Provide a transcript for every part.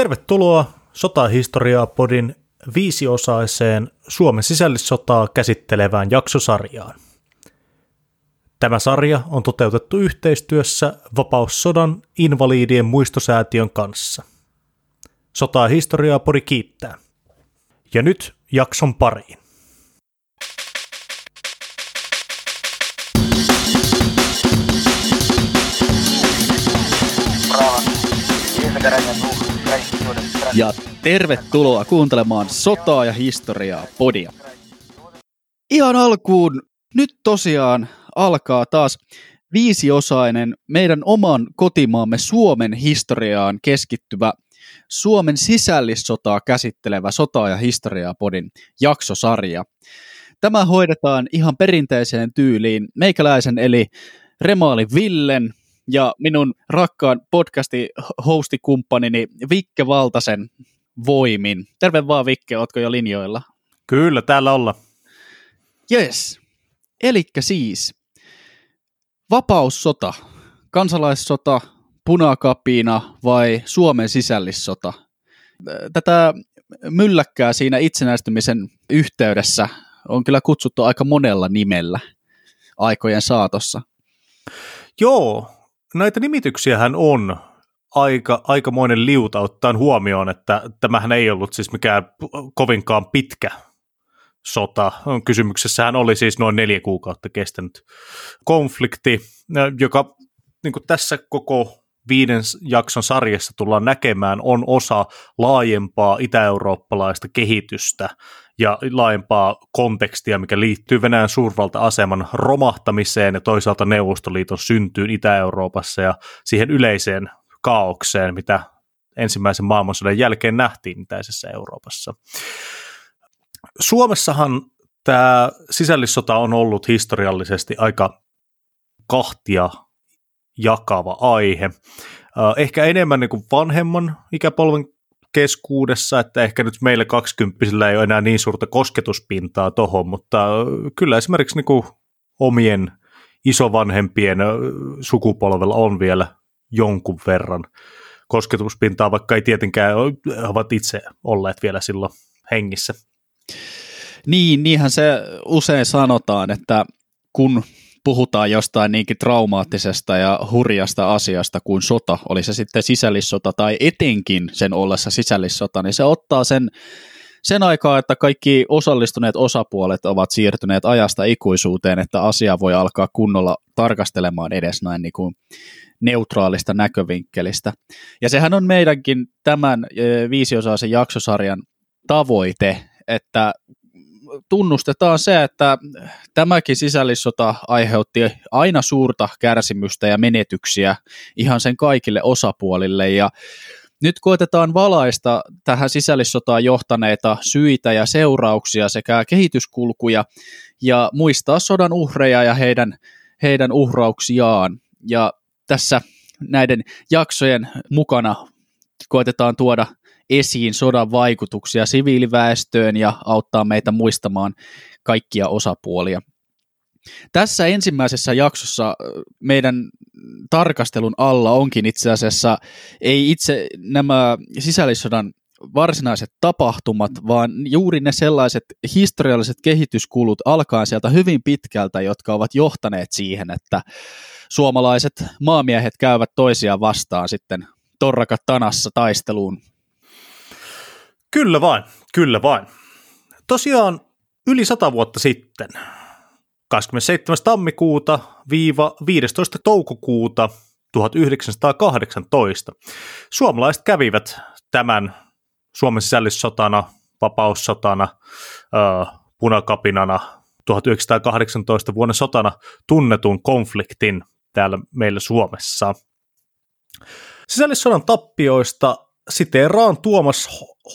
Tervetuloa Sotahistoriaa podin viisiosaiseen Suomen sisällissotaa käsittelevään jaksosarjaan. Tämä sarja on toteutettu yhteistyössä Vapaussodan invalidien muistosäätiön kanssa. Sotaa historiaa podi kiittää. Ja nyt jakson pariin. Ja tervetuloa kuuntelemaan Sotaa ja historiaa podia. Ihan alkuun, nyt tosiaan alkaa taas viisiosainen meidän oman kotimaamme Suomen historiaan keskittyvä Suomen sisällissotaa käsittelevä Sotaa ja historiaa podin jaksosarja. Tämä hoidetaan ihan perinteiseen tyyliin meikäläisen eli Remaali Villen ja minun rakkaan podcasti hostikumppanini Vikke Valtasen voimin. Terve vaan Vikke, ootko jo linjoilla? Kyllä, täällä olla. Yes. Elikkä siis vapaussota, kansalaissota, punakapina vai Suomen sisällissota? Tätä mylläkkää siinä itsenäistymisen yhteydessä on kyllä kutsuttu aika monella nimellä aikojen saatossa. Joo, näitä nimityksiähän on aika, aikamoinen liuta ottaen huomioon, että tämähän ei ollut siis mikään kovinkaan pitkä sota. Kysymyksessähän oli siis noin neljä kuukautta kestänyt konflikti, joka niin tässä koko viiden jakson sarjassa tullaan näkemään, on osa laajempaa itä-eurooppalaista kehitystä ja laajempaa kontekstia, mikä liittyy Venäjän suurvalta-aseman romahtamiseen ja toisaalta Neuvostoliiton syntyyn Itä-Euroopassa ja siihen yleiseen kaaukseen, mitä ensimmäisen maailmansodan jälkeen nähtiin itäisessä Euroopassa. Suomessahan tämä sisällissota on ollut historiallisesti aika kahtia jakava aihe. Ehkä enemmän niin kuin vanhemman ikäpolven keskuudessa, että ehkä nyt meillä kaksikymppisillä ei ole enää niin suurta kosketuspintaa tohon, mutta kyllä esimerkiksi niin kuin omien isovanhempien sukupolvella on vielä jonkun verran kosketuspintaa, vaikka ei tietenkään ovat itse olleet vielä silloin hengissä. Niin, niinhän se usein sanotaan, että kun puhutaan jostain niinkin traumaattisesta ja hurjasta asiasta kuin sota, oli se sitten sisällissota tai etenkin sen ollessa sisällissota, niin se ottaa sen, sen aikaa, että kaikki osallistuneet osapuolet ovat siirtyneet ajasta ikuisuuteen, että asia voi alkaa kunnolla tarkastelemaan edes näin niin kuin neutraalista näkövinkkelistä. Ja sehän on meidänkin tämän viisiosaisen jaksosarjan tavoite, että tunnustetaan se, että tämäkin sisällissota aiheutti aina suurta kärsimystä ja menetyksiä ihan sen kaikille osapuolille ja nyt koetetaan valaista tähän sisällissotaan johtaneita syitä ja seurauksia sekä kehityskulkuja ja muistaa sodan uhreja ja heidän, heidän uhrauksiaan. Ja tässä näiden jaksojen mukana koetetaan tuoda esiin sodan vaikutuksia siviiliväestöön ja auttaa meitä muistamaan kaikkia osapuolia. Tässä ensimmäisessä jaksossa meidän tarkastelun alla onkin itse asiassa ei itse nämä sisällissodan varsinaiset tapahtumat, vaan juuri ne sellaiset historialliset kehityskulut alkaen sieltä hyvin pitkältä, jotka ovat johtaneet siihen, että suomalaiset maamiehet käyvät toisiaan vastaan sitten torrakat tanassa taisteluun Kyllä vain, kyllä vain. Tosiaan yli sata vuotta sitten, 27. tammikuuta viiva 15. toukokuuta 1918, suomalaiset kävivät tämän Suomen sisällissotana, vapaussotana, punakapinana 1918 vuonna sotana tunnetun konfliktin täällä meillä Suomessa. Sisällissodan tappioista siteeraan Tuomas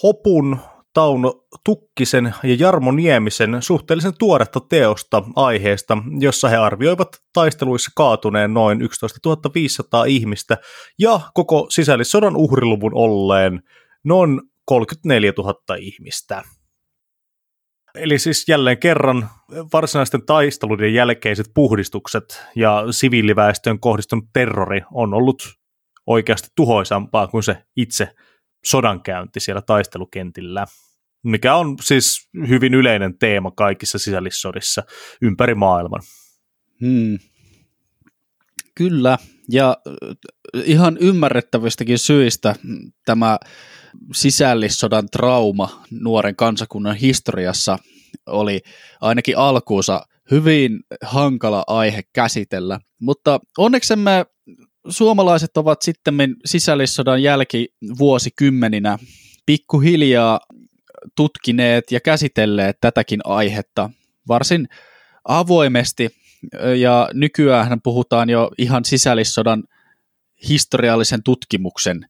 Hopun, Tauno Tukkisen ja Jarmo Niemisen suhteellisen tuoretta teosta aiheesta, jossa he arvioivat taisteluissa kaatuneen noin 11 500 ihmistä ja koko sisällissodan uhriluvun olleen noin 34 000 ihmistä. Eli siis jälleen kerran varsinaisten taisteluiden jälkeiset puhdistukset ja siviiliväestöön kohdistunut terrori on ollut oikeasti tuhoisampaa kuin se itse sodankäynti siellä taistelukentillä, mikä on siis hyvin yleinen teema kaikissa sisällissodissa ympäri maailman. Hmm. Kyllä, ja ihan ymmärrettävistäkin syistä tämä sisällissodan trauma nuoren kansakunnan historiassa oli ainakin alkuunsa hyvin hankala aihe käsitellä, mutta onneksemme suomalaiset ovat sitten sisällissodan jälkivuosikymmeninä pikkuhiljaa tutkineet ja käsitelleet tätäkin aihetta varsin avoimesti. Ja nykyään puhutaan jo ihan sisällissodan historiallisen tutkimuksen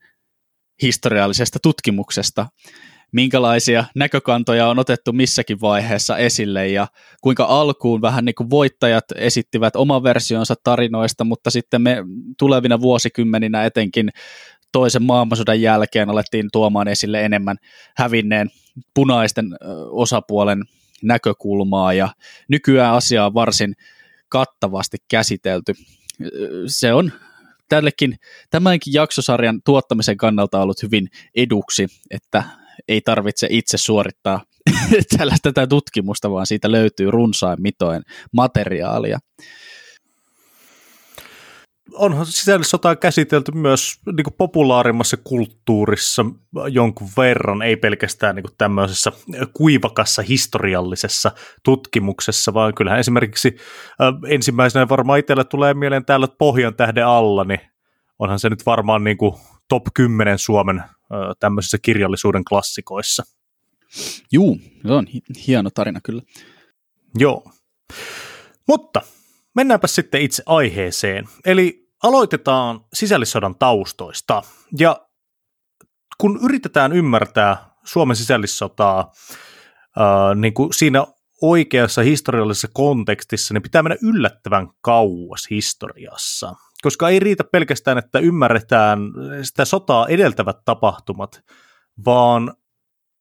historiallisesta tutkimuksesta, minkälaisia näkökantoja on otettu missäkin vaiheessa esille ja kuinka alkuun vähän niin kuin voittajat esittivät oman versionsa tarinoista, mutta sitten me tulevina vuosikymmeninä etenkin toisen maailmansodan jälkeen alettiin tuomaan esille enemmän hävinneen punaisten osapuolen näkökulmaa ja nykyään asia on varsin kattavasti käsitelty. Se on tällekin, tämänkin jaksosarjan tuottamisen kannalta ollut hyvin eduksi, että ei tarvitse itse suorittaa tällaista tätä tutkimusta, vaan siitä löytyy runsain mitoin materiaalia. Onhan sisällissotaa käsitelty myös niin kuin populaarimmassa kulttuurissa jonkun verran, ei pelkästään niin kuin tämmöisessä kuivakassa historiallisessa tutkimuksessa, vaan kyllähän esimerkiksi äh, ensimmäisenä varmaan itselle tulee mieleen täällä Pohjan tähden alla, niin onhan se nyt varmaan niin kuin top 10 Suomen äh, tämmöisissä kirjallisuuden klassikoissa. Juu, se on hieno tarina kyllä. Joo. Mutta mennäänpä sitten itse aiheeseen. Eli aloitetaan sisällissodan taustoista. Ja kun yritetään ymmärtää Suomen sisällissotaa ää, niin kuin siinä oikeassa historiallisessa kontekstissa, niin pitää mennä yllättävän kauas historiassa. Koska ei riitä pelkästään, että ymmärretään sitä sotaa edeltävät tapahtumat, vaan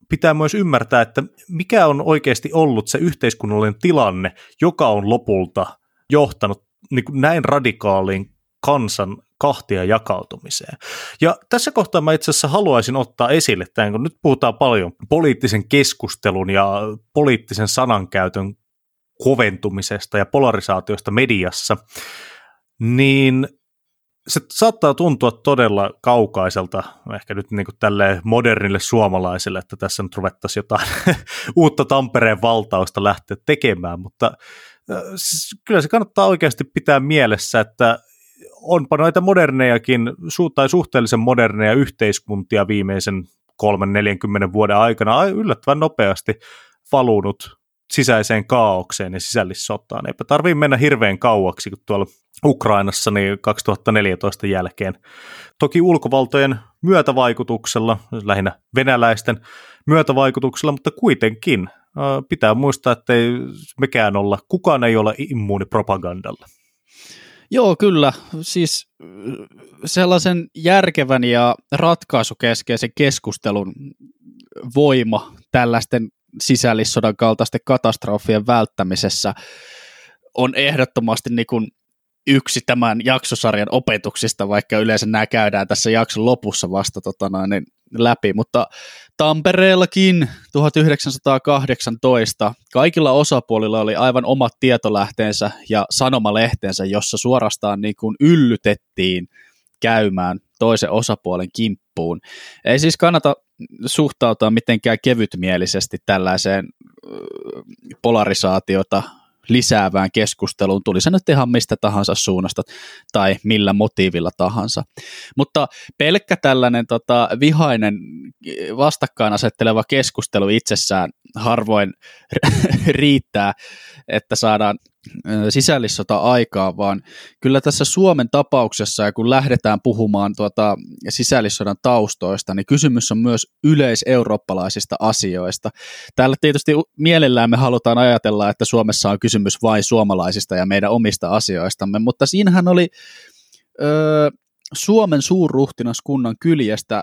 pitää myös ymmärtää, että mikä on oikeasti ollut se yhteiskunnallinen tilanne, joka on lopulta johtanut niin kuin näin radikaaliin kansan kahtia jakautumiseen. Ja tässä kohtaa mä itse asiassa haluaisin ottaa esille tämän, kun nyt puhutaan paljon poliittisen keskustelun ja poliittisen sanankäytön koventumisesta ja polarisaatiosta mediassa, niin se saattaa tuntua todella kaukaiselta, ehkä nyt niin kuin tälle modernille suomalaiselle, että tässä nyt ruvettaisiin jotain uutta Tampereen valtausta lähteä tekemään, mutta kyllä se kannattaa oikeasti pitää mielessä, että onpa noita modernejakin, tai suhteellisen moderneja yhteiskuntia viimeisen 3-40 vuoden aikana yllättävän nopeasti valunut sisäiseen kaaukseen ja sisällissotaan. Eipä tarvitse mennä hirveän kauaksi, kun tuolla Ukrainassa niin 2014 jälkeen. Toki ulkovaltojen myötävaikutuksella, lähinnä venäläisten myötävaikutuksella, mutta kuitenkin pitää muistaa, että ei mekään olla, kukaan ei ole immuuni propagandalle. Joo, kyllä. Siis sellaisen järkevän ja ratkaisukeskeisen keskustelun voima tällaisten sisällissodan kaltaisten katastrofien välttämisessä on ehdottomasti niin kuin yksi tämän jaksosarjan opetuksista, vaikka yleensä nämä käydään tässä jakson lopussa vasta tota noin, niin läpi, mutta Tampereellakin 1918 kaikilla osapuolilla oli aivan omat tietolähteensä ja sanomalehteensä, jossa suorastaan niin kuin yllytettiin käymään toisen osapuolen kimppuun. Ei siis kannata suhtautua mitenkään kevytmielisesti tällaiseen polarisaatiota lisäävään keskusteluun, tuli se nyt ihan mistä tahansa suunnasta tai millä motiivilla tahansa. Mutta pelkkä tällainen tota, vihainen vastakkain asetteleva keskustelu itsessään harvoin riittää, että saadaan sisällissota aikaa, vaan kyllä tässä Suomen tapauksessa, ja kun lähdetään puhumaan tuota sisällissodan taustoista, niin kysymys on myös yleiseurooppalaisista asioista. Täällä tietysti mielellään me halutaan ajatella, että Suomessa on kysymys vain suomalaisista ja meidän omista asioistamme, mutta siinähän oli ö, Suomen suurruhtinaskunnan kyljestä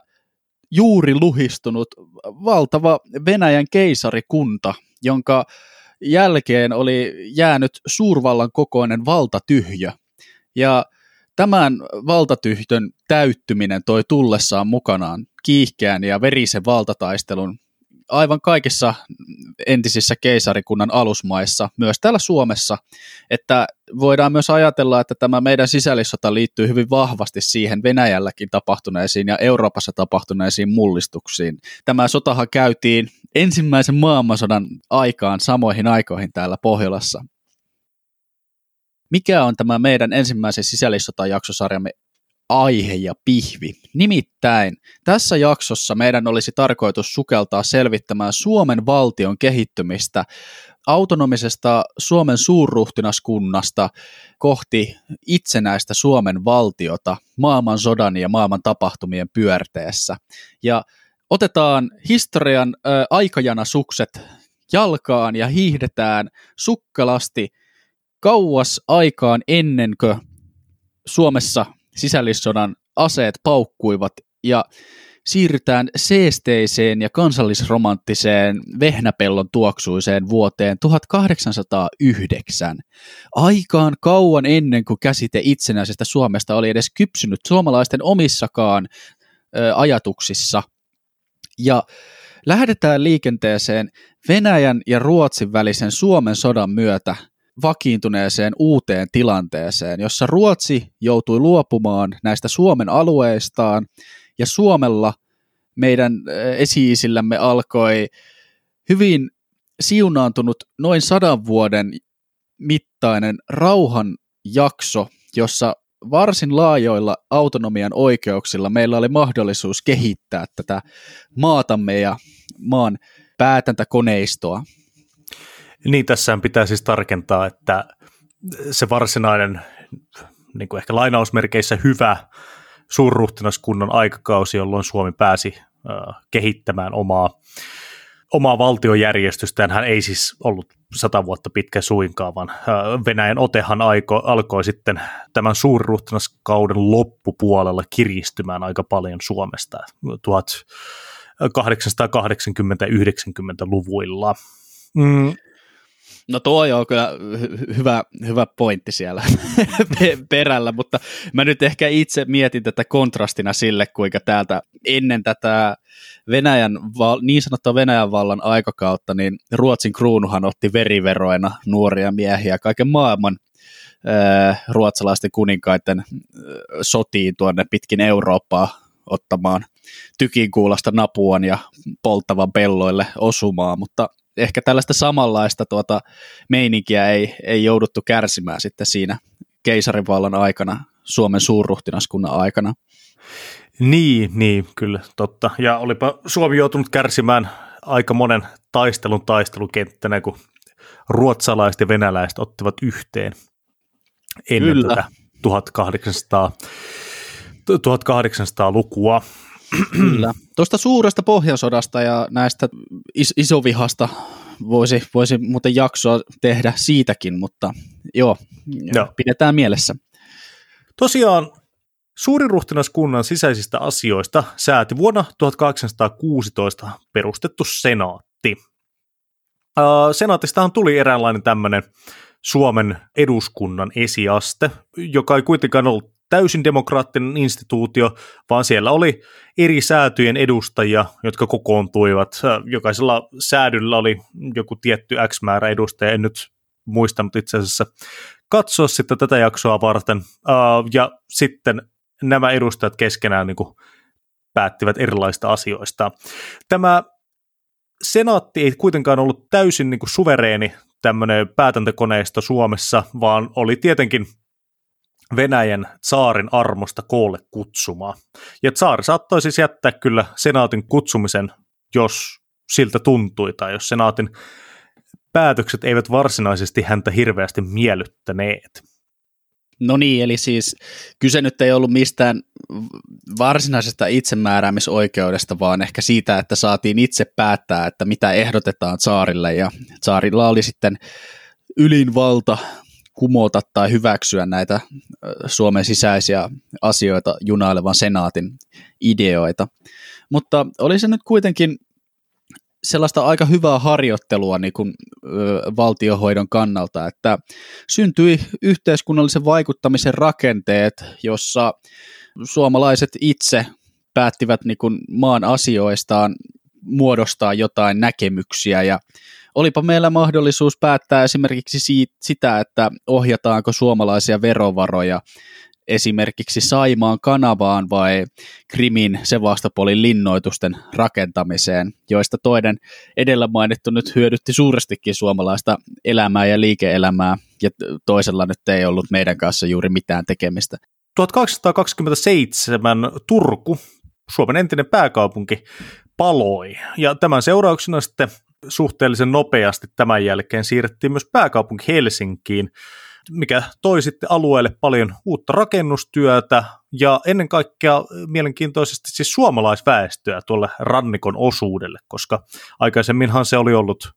juuri luhistunut valtava Venäjän keisarikunta, jonka jälkeen oli jäänyt suurvallan kokoinen valtatyhjö. Ja tämän valtatyhjön täyttyminen toi tullessaan mukanaan kiihkeän ja verisen valtataistelun aivan kaikissa entisissä keisarikunnan alusmaissa, myös täällä Suomessa, että voidaan myös ajatella, että tämä meidän sisällissota liittyy hyvin vahvasti siihen Venäjälläkin tapahtuneisiin ja Euroopassa tapahtuneisiin mullistuksiin. Tämä sotahan käytiin ensimmäisen maailmansodan aikaan samoihin aikoihin täällä Pohjolassa. Mikä on tämä meidän ensimmäisen sisällissotajaksosarjamme aihe ja pihvi. Nimittäin tässä jaksossa meidän olisi tarkoitus sukeltaa selvittämään Suomen valtion kehittymistä autonomisesta Suomen suurruhtinaskunnasta kohti itsenäistä Suomen valtiota maailmansodan ja maailman tapahtumien pyörteessä. Ja otetaan historian ö, aikajana sukset jalkaan ja hiihdetään sukkelasti kauas aikaan ennen kuin Suomessa sisällissodan aseet paukkuivat ja siirrytään seesteiseen ja kansallisromanttiseen vehnäpellon tuoksuiseen vuoteen 1809. Aikaan kauan ennen kuin käsite itsenäisestä Suomesta oli edes kypsynyt suomalaisten omissakaan ö, ajatuksissa. Ja lähdetään liikenteeseen Venäjän ja Ruotsin välisen Suomen sodan myötä – vakiintuneeseen uuteen tilanteeseen, jossa Ruotsi joutui luopumaan näistä Suomen alueistaan ja Suomella meidän esiisillämme alkoi hyvin siunaantunut noin sadan vuoden mittainen rauhan jakso, jossa varsin laajoilla autonomian oikeuksilla meillä oli mahdollisuus kehittää tätä maatamme ja maan päätäntäkoneistoa. Niin, tässä pitää siis tarkentaa, että se varsinainen, niin kuin ehkä lainausmerkeissä hyvä suurruhtinaskunnan aikakausi, jolloin Suomi pääsi kehittämään omaa, omaa valtiojärjestystään. Hän ei siis ollut sata vuotta pitkä suinkaan, vaan Venäjän otehan aiko, alkoi sitten tämän suurruhtinaskauden loppupuolella kiristymään aika paljon Suomesta 1880-90-luvuilla. Mm, No tuo on kyllä hy- hyvä, hyvä pointti siellä perällä, mutta mä nyt ehkä itse mietin tätä kontrastina sille, kuinka täältä ennen tätä Venäjän, niin sanottua Venäjän vallan aikakautta, niin Ruotsin kruunuhan otti veriveroina nuoria miehiä kaiken maailman ruotsalaisten kuninkaiden sotiin tuonne pitkin Eurooppaa ottamaan tykin kuulasta napuan ja polttavan pelloille osumaan, mutta ehkä tällaista samanlaista tuota meininkiä ei, ei jouduttu kärsimään sitten siinä keisarivallan aikana, Suomen suurruhtinaskunnan aikana. Niin, niin, kyllä, totta. Ja olipa Suomi joutunut kärsimään aika monen taistelun taistelukenttänä, kun ruotsalaiset ja venäläiset ottivat yhteen ennen kyllä. tätä 1800, 1800-lukua. Kyllä. Tuosta suuresta pohjasodasta ja näistä is- isovihasta voisi, voisi muuten jaksoa tehdä siitäkin, mutta joo, joo. pidetään mielessä. Tosiaan suuriruhtinaskunnan sisäisistä asioista sääti vuonna 1816 perustettu senaatti. Senaatistahan tuli eräänlainen tämmöinen Suomen eduskunnan esiaste, joka ei kuitenkaan ollut täysin demokraattinen instituutio, vaan siellä oli eri säätyjen edustajia, jotka kokoontuivat. Jokaisella säädyllä oli joku tietty X määrä edustajia, en nyt muistanut itse asiassa katsoa sitten tätä jaksoa varten. Ja sitten nämä edustajat keskenään niin kuin päättivät erilaisista asioista. Tämä senaatti ei kuitenkaan ollut täysin niin kuin suvereeni tämmöinen päätäntökoneisto Suomessa, vaan oli tietenkin – Venäjän saarin armosta koolle kutsumaa. Ja saari saattoi siis jättää kyllä senaatin kutsumisen, jos siltä tuntui, tai jos senaatin päätökset eivät varsinaisesti häntä hirveästi miellyttäneet. No niin, eli siis kyse nyt ei ollut mistään varsinaisesta itsemääräämisoikeudesta, vaan ehkä siitä, että saatiin itse päättää, että mitä ehdotetaan saarille, ja saarilla oli sitten ylinvalta kumota tai hyväksyä näitä Suomen sisäisiä asioita junailevan senaatin ideoita. Mutta oli se nyt kuitenkin sellaista aika hyvää harjoittelua niin kuin, ö, valtiohoidon kannalta, että syntyi yhteiskunnallisen vaikuttamisen rakenteet, jossa suomalaiset itse päättivät niin kuin maan asioistaan muodostaa jotain näkemyksiä ja olipa meillä mahdollisuus päättää esimerkiksi siitä, sitä, että ohjataanko suomalaisia verovaroja esimerkiksi Saimaan kanavaan vai Krimin Sevastopolin linnoitusten rakentamiseen, joista toinen edellä mainittu nyt hyödytti suurestikin suomalaista elämää ja liike-elämää, ja toisella nyt ei ollut meidän kanssa juuri mitään tekemistä. 1227 Turku, Suomen entinen pääkaupunki, paloi, ja tämän seurauksena sitten suhteellisen nopeasti tämän jälkeen siirrettiin myös pääkaupunki Helsinkiin, mikä toi sitten alueelle paljon uutta rakennustyötä ja ennen kaikkea mielenkiintoisesti siis suomalaisväestöä tuolle rannikon osuudelle, koska aikaisemminhan se oli ollut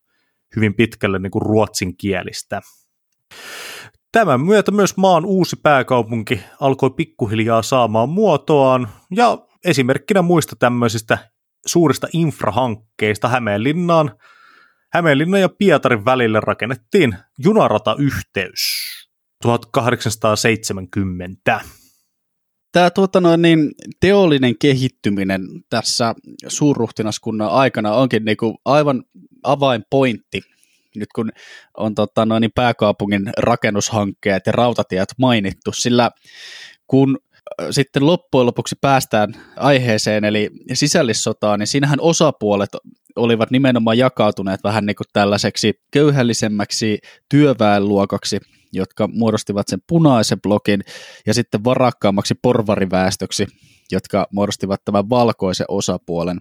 hyvin pitkälle niin kuin ruotsinkielistä. Tämän myötä myös maan uusi pääkaupunki alkoi pikkuhiljaa saamaan muotoaan ja esimerkkinä muista tämmöisistä suurista infrahankkeista Hämeenlinnaan Hämeenlinnan ja Pietarin välille rakennettiin junaratayhteys 1870. Tämä tuota noin, niin, teollinen kehittyminen tässä suurruhtinaskunnan aikana onkin niin kuin aivan avainpointti nyt kun on tota, noin, niin pääkaupungin rakennushankkeet ja rautatiet mainittu, sillä kun sitten loppujen lopuksi päästään aiheeseen, eli sisällissotaan, niin siinähän osapuolet olivat nimenomaan jakautuneet vähän niin kuin tällaiseksi köyhällisemmäksi työväenluokaksi, jotka muodostivat sen punaisen blokin, ja sitten varakkaammaksi porvariväestöksi, jotka muodostivat tämän valkoisen osapuolen.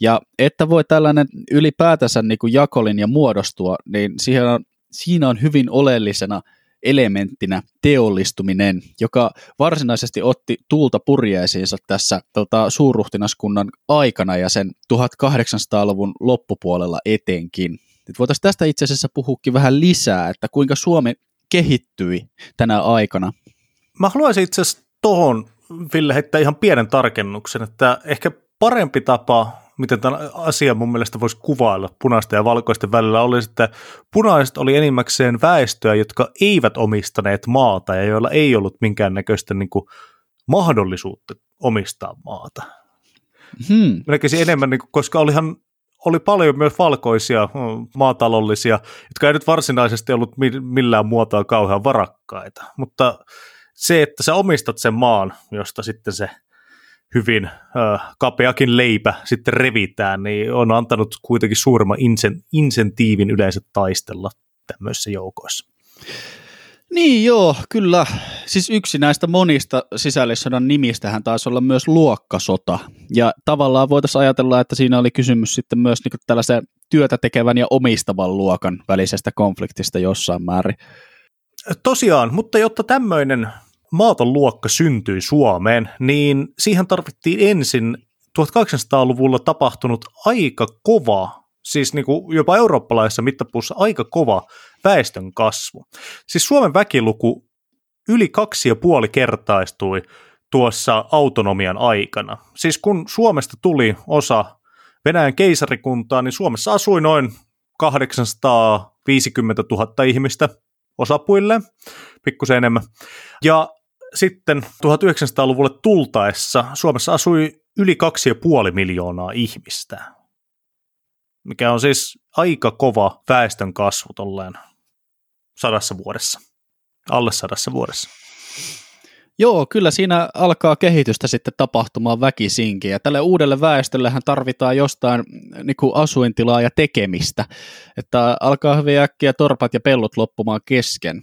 Ja että voi tällainen ylipäätänsä niin kuin jakolinja muodostua, niin siihen on, siinä on hyvin oleellisena – elementtinä teollistuminen, joka varsinaisesti otti tuulta purjeisiinsa tässä tota, suurruhtinaskunnan aikana ja sen 1800-luvun loppupuolella etenkin. Nyt voitaisiin tästä itse asiassa puhukin vähän lisää, että kuinka Suomi kehittyi tänä aikana. Mä haluaisin itse asiassa tuohon, Ville, heittää ihan pienen tarkennuksen, että ehkä parempi tapa miten tämän asian mun mielestä voisi kuvailla punaisten ja valkoisten välillä, oli, että punaiset oli enimmäkseen väestöä, jotka eivät omistaneet maata ja joilla ei ollut minkäännäköistä niin kuin, mahdollisuutta omistaa maata. Hmm. Näkisin enemmän, niin kuin, koska olihan oli paljon myös valkoisia mm, maatalollisia, jotka ei nyt varsinaisesti ollut millään muotoa kauhean varakkaita, mutta se, että sä omistat sen maan, josta sitten se hyvin äh, kapeakin leipä sitten revitään, niin on antanut kuitenkin suuremman insen, insentiivin yleensä taistella tämmöisissä joukoissa. Niin joo, kyllä. Siis yksi näistä monista sisällissodan nimistähän taisi olla myös luokkasota. Ja tavallaan voitaisiin ajatella, että siinä oli kysymys sitten myös niin tällaisen työtä tekevän ja omistavan luokan välisestä konfliktista jossain määrin. Tosiaan, mutta jotta tämmöinen maaton luokka syntyi Suomeen, niin siihen tarvittiin ensin 1800-luvulla tapahtunut aika kova, siis niin kuin jopa eurooppalaisessa mittapuussa aika kova väestön kasvu. Siis Suomen väkiluku yli kaksi ja puoli kertaistui tuossa autonomian aikana. Siis kun Suomesta tuli osa Venäjän keisarikuntaa, niin Suomessa asui noin 850 000 ihmistä osapuille, pikkusen enemmän. Ja sitten 1900-luvulle tultaessa Suomessa asui yli 2,5 miljoonaa ihmistä, mikä on siis aika kova väestön kasvu tolleen sadassa vuodessa, alle sadassa vuodessa. Joo, kyllä siinä alkaa kehitystä sitten tapahtumaan väkisinkin, ja tälle uudelle väestöllehän tarvitaan jostain niin kuin asuintilaa ja tekemistä, että alkaa hyvin äkkiä torpat ja pellot loppumaan kesken.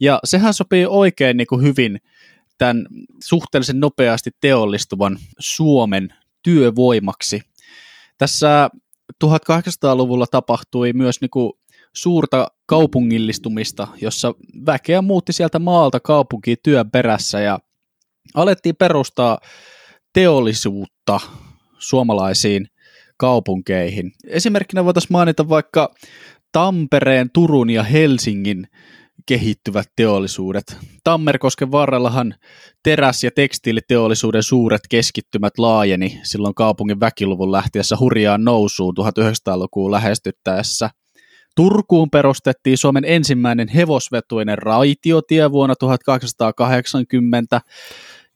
Ja sehän sopii oikein niin kuin hyvin tämän suhteellisen nopeasti teollistuvan Suomen työvoimaksi. Tässä 1800-luvulla tapahtui myös niin kuin suurta kaupungillistumista, jossa väkeä muutti sieltä maalta kaupunkiin työn perässä ja alettiin perustaa teollisuutta suomalaisiin kaupunkeihin. Esimerkkinä voitaisiin mainita vaikka Tampereen, Turun ja Helsingin kehittyvät teollisuudet. Tammerkosken varrellahan teräs- ja tekstiiliteollisuuden suuret keskittymät laajeni silloin kaupungin väkiluvun lähtiessä hurjaan nousuun 1900-lukuun lähestyttäessä. Turkuun perustettiin Suomen ensimmäinen hevosvetuinen raitiotie vuonna 1880,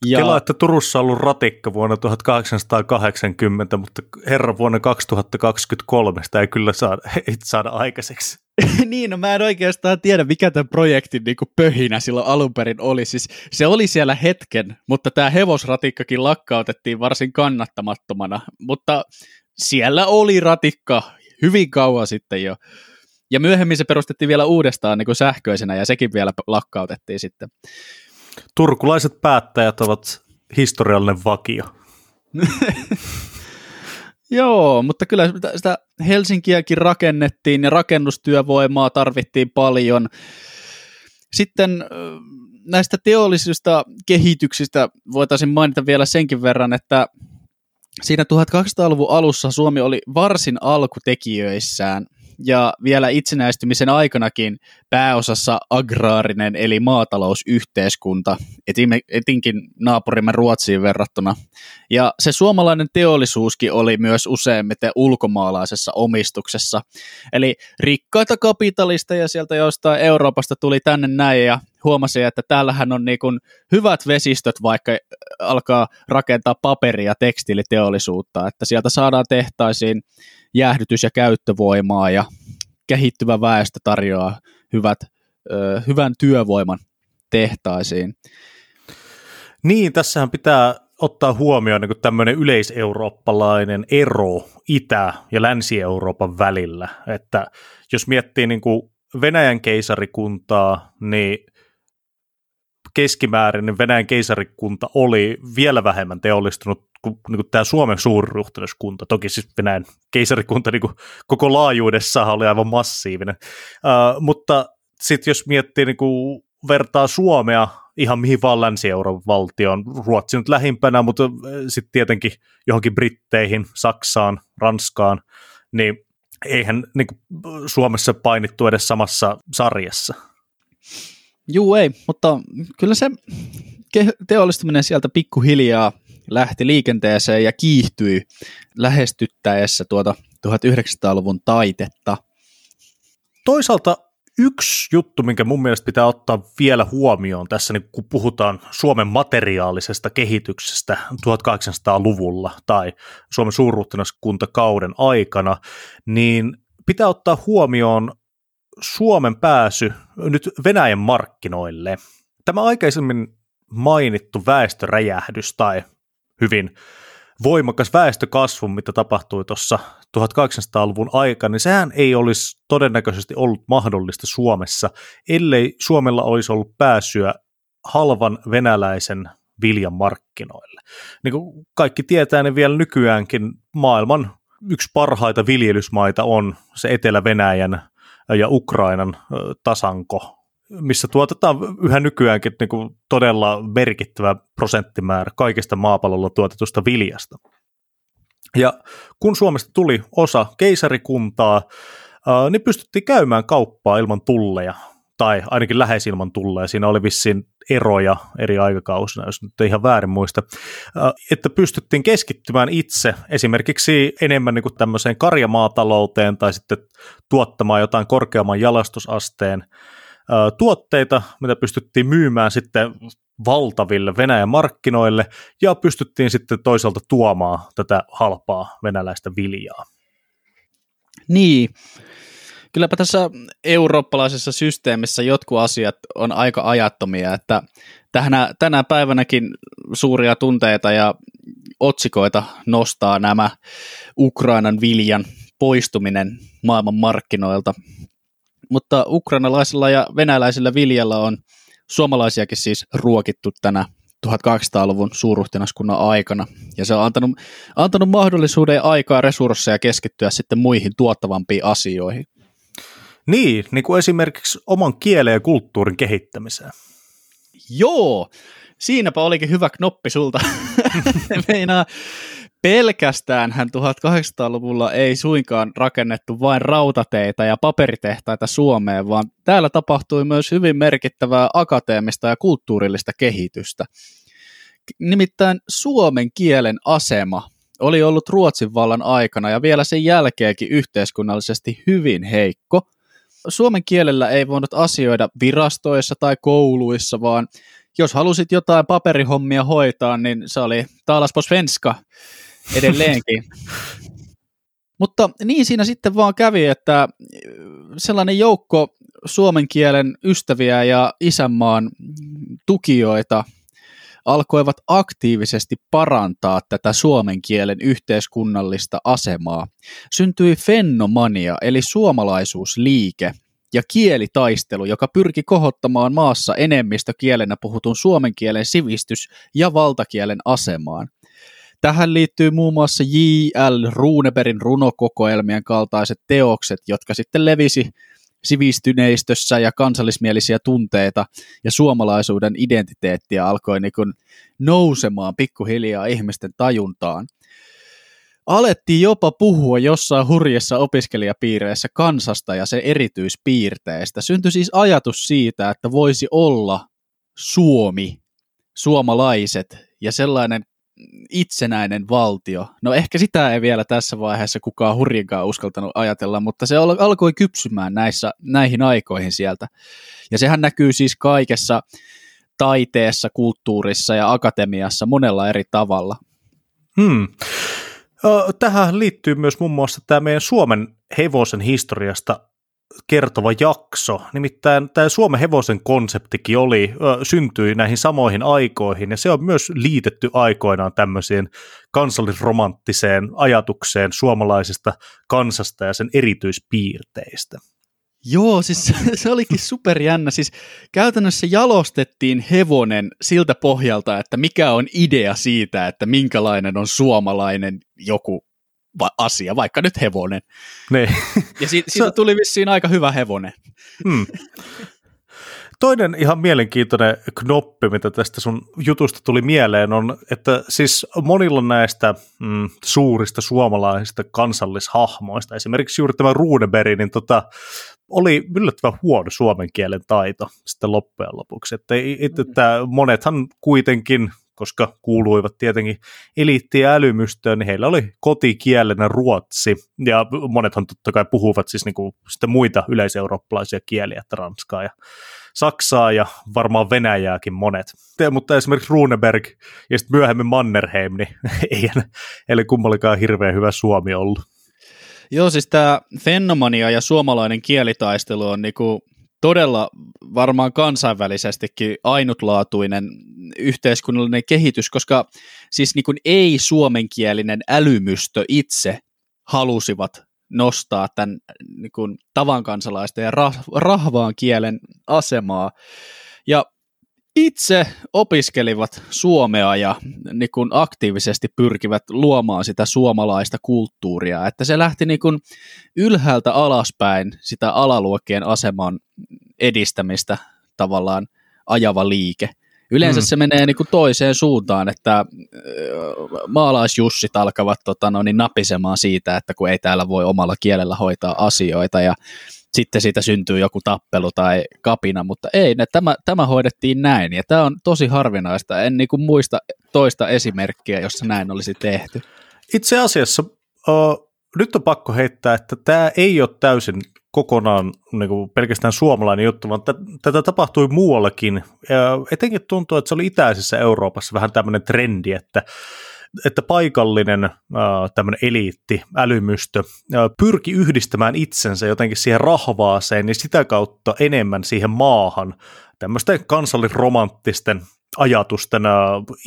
Ja... Kela, että Turussa on ollut ratikka vuonna 1880, mutta herra vuonna 2023 sitä ei kyllä saada, ei saada aikaiseksi. niin, no mä en oikeastaan tiedä, mikä tämän projektin niin kuin pöhinä silloin alun perin oli. Siis se oli siellä hetken, mutta tämä hevosratikkakin lakkautettiin varsin kannattamattomana. Mutta siellä oli ratikka hyvin kauan sitten jo. Ja myöhemmin se perustettiin vielä uudestaan niin kuin sähköisenä ja sekin vielä lakkautettiin sitten. Turkulaiset päättäjät ovat historiallinen vakio. Joo, mutta kyllä sitä Helsinkiäkin rakennettiin ja rakennustyövoimaa tarvittiin paljon. Sitten näistä teollisista kehityksistä voitaisiin mainita vielä senkin verran, että siinä 1200-luvun alussa Suomi oli varsin alkutekijöissään ja vielä itsenäistymisen aikanakin pääosassa agraarinen eli maatalousyhteiskunta, etinkin naapurimme Ruotsiin verrattuna. Ja se suomalainen teollisuuskin oli myös useimmiten ulkomaalaisessa omistuksessa. Eli rikkaita kapitalisteja sieltä jostain Euroopasta tuli tänne näin ja huomasi, että täällähän on niin kuin hyvät vesistöt, vaikka alkaa rakentaa paperia ja tekstiiliteollisuutta, että sieltä saadaan tehtaisiin jäähdytys- ja käyttövoimaa ja kehittyvä väestö tarjoaa hyvät, ö, hyvän työvoiman tehtaisiin. Niin, tässähän pitää ottaa huomioon niin tämmöinen yleiseurooppalainen ero Itä- ja Länsi-Euroopan välillä. Että jos miettii niin kuin Venäjän keisarikuntaa, niin keskimäärin niin Venäjän keisarikunta oli vielä vähemmän teollistunut kuin, niin kuin tämä Suomen suurruhtinaskunta. Toki siis Venäjän keisarikunta niin kuin koko laajuudessaan oli aivan massiivinen. Uh, mutta sitten jos miettii niin kuin vertaa Suomea ihan mihin vaan Länsi-Euroopan valtioon, Ruotsi nyt lähimpänä, mutta sitten tietenkin johonkin Britteihin, Saksaan, Ranskaan, niin eihän niin kuin Suomessa painittu edes samassa sarjassa. Juu ei, mutta kyllä se teollistuminen sieltä pikkuhiljaa lähti liikenteeseen ja kiihtyi lähestyttäessä tuota 1900-luvun taitetta. Toisaalta yksi juttu, minkä mun mielestä pitää ottaa vielä huomioon tässä, niin kun puhutaan Suomen materiaalisesta kehityksestä 1800-luvulla tai Suomen suurruhtinaskuntakauden aikana, niin pitää ottaa huomioon Suomen pääsy nyt Venäjän markkinoille. Tämä aikaisemmin mainittu väestöräjähdys tai hyvin voimakas väestökasvu, mitä tapahtui tuossa 1800-luvun aikana, niin sehän ei olisi todennäköisesti ollut mahdollista Suomessa, ellei Suomella olisi ollut pääsyä halvan venäläisen viljan markkinoille. Niin kuin kaikki tietää, niin vielä nykyäänkin maailman yksi parhaita viljelysmaita on se Etelä-Venäjän ja Ukrainan tasanko, missä tuotetaan yhä nykyäänkin niin kuin todella merkittävä prosenttimäärä kaikesta maapallolla tuotetusta viljasta. Ja kun Suomesta tuli osa keisarikuntaa, niin pystyttiin käymään kauppaa ilman tulleja, tai ainakin lähes ilman tulleja. Siinä oli vissiin eroja eri aikakausina, jos nyt ei ihan väärin muista, että pystyttiin keskittymään itse esimerkiksi enemmän niin kuin tämmöiseen karjamaatalouteen tai sitten tuottamaan jotain korkeamman jalastusasteen tuotteita, mitä pystyttiin myymään sitten valtaville Venäjän markkinoille ja pystyttiin sitten toisaalta tuomaan tätä halpaa venäläistä viljaa. Niin, kylläpä tässä eurooppalaisessa systeemissä jotkut asiat on aika ajattomia, että tänä, tänä päivänäkin suuria tunteita ja otsikoita nostaa nämä Ukrainan viljan poistuminen maailman markkinoilta mutta ukrainalaisilla ja venäläisillä viljalla on suomalaisiakin siis ruokittu tänä 1800-luvun suurruhtinaskunnan aikana. Ja se on antanut, antanut mahdollisuuden aikaa resursseja keskittyä sitten muihin tuottavampiin asioihin. Niin, niin kuin esimerkiksi oman kielen ja kulttuurin kehittämiseen. Joo, siinäpä olikin hyvä knoppi sulta. Meinaa, pelkästään hän 1800-luvulla ei suinkaan rakennettu vain rautateitä ja paperitehtaita Suomeen, vaan täällä tapahtui myös hyvin merkittävää akateemista ja kulttuurillista kehitystä. Nimittäin suomen kielen asema oli ollut Ruotsin vallan aikana ja vielä sen jälkeenkin yhteiskunnallisesti hyvin heikko. Suomen kielellä ei voinut asioida virastoissa tai kouluissa, vaan jos halusit jotain paperihommia hoitaa, niin se oli talas på svenska edelleenkin. Mutta niin siinä sitten vaan kävi, että sellainen joukko suomen kielen ystäviä ja isänmaan tukijoita alkoivat aktiivisesti parantaa tätä suomen kielen yhteiskunnallista asemaa. Syntyi fennomania eli suomalaisuusliike ja kielitaistelu, joka pyrki kohottamaan maassa enemmistökielenä puhutun suomen kielen sivistys- ja valtakielen asemaan. Tähän liittyy muun muassa J.L. Runeberin runokokoelmien kaltaiset teokset, jotka sitten levisi sivistyneistössä ja kansallismielisiä tunteita ja suomalaisuuden identiteettiä alkoi niin kuin nousemaan pikkuhiljaa ihmisten tajuntaan. Alettiin jopa puhua jossain hurjessa opiskelijapiireissä kansasta ja sen erityispiirteistä. Syntyi siis ajatus siitä, että voisi olla Suomi, suomalaiset ja sellainen itsenäinen valtio. No ehkä sitä ei vielä tässä vaiheessa kukaan hurjinkaan uskaltanut ajatella, mutta se alkoi kypsymään näissä, näihin aikoihin sieltä. Ja sehän näkyy siis kaikessa taiteessa, kulttuurissa ja akatemiassa monella eri tavalla. Hmm. Tähän liittyy myös muun muassa tämä meidän Suomen hevosen historiasta kertova jakso. Nimittäin tämä Suomen hevosen konseptikin oli, ö, syntyi näihin samoihin aikoihin, ja se on myös liitetty aikoinaan tämmöiseen kansallisromanttiseen ajatukseen suomalaisesta kansasta ja sen erityispiirteistä. Joo, siis se, olikin superjännä. Siis käytännössä jalostettiin hevonen siltä pohjalta, että mikä on idea siitä, että minkälainen on suomalainen joku va- asia, vaikka nyt hevonen. Ne. Ja siitä, siitä tuli vissiin aika hyvä hevonen. Hmm. Toinen ihan mielenkiintoinen knoppi, mitä tästä sun jutusta tuli mieleen, on, että siis monilla näistä mm, suurista suomalaisista kansallishahmoista, esimerkiksi juuri tämä Runeberg, niin tota, oli yllättävän huono suomen kielen taito sitten loppujen lopuksi. Että, että monethan kuitenkin koska kuuluivat tietenkin eliitti- ja älymystöön, niin heillä oli kotikielenä ruotsi, ja monethan totta kai puhuvat siis niinku sitten muita yleiseurooppalaisia kieliä, että ranskaa ja saksaa ja varmaan venäjääkin monet. Mutta esimerkiksi Runeberg ja sitten myöhemmin Mannerheim, niin ei eli kummallikaan hirveän hyvä suomi ollut. Joo, siis tämä fenomania ja suomalainen kielitaistelu on niinku todella varmaan kansainvälisestikin ainutlaatuinen yhteiskunnallinen kehitys, koska siis niin kuin ei-suomenkielinen älymystö itse halusivat nostaa tämän niin kuin tavan kansalaisten ja rahvaan kielen asemaa. Ja itse opiskelivat suomea ja niin kuin aktiivisesti pyrkivät luomaan sitä suomalaista kulttuuria, että se lähti niin kuin ylhäältä alaspäin sitä alaluokkien aseman edistämistä tavallaan ajava liike. Yleensä mm. se menee niin kuin toiseen suuntaan, että maalaisjussit alkavat tota, no, niin napisemaan siitä, että kun ei täällä voi omalla kielellä hoitaa asioita ja sitten siitä syntyy joku tappelu tai kapina, mutta ei, ne, tämä, tämä hoidettiin näin ja tämä on tosi harvinaista. En niin kuin muista toista esimerkkiä, jossa näin olisi tehty. Itse asiassa uh, nyt on pakko heittää, että tämä ei ole täysin kokonaan niin kuin pelkästään suomalainen juttu, vaan t- tätä tapahtui muuallakin. Ja etenkin tuntuu, että se oli itäisessä Euroopassa vähän tämmöinen trendi, että että paikallinen äh, tämmöinen eliitti, älymystö, äh, pyrki yhdistämään itsensä jotenkin siihen rahvaaseen ja sitä kautta enemmän siihen maahan tämmöisten kansallisromanttisten ajatusten äh,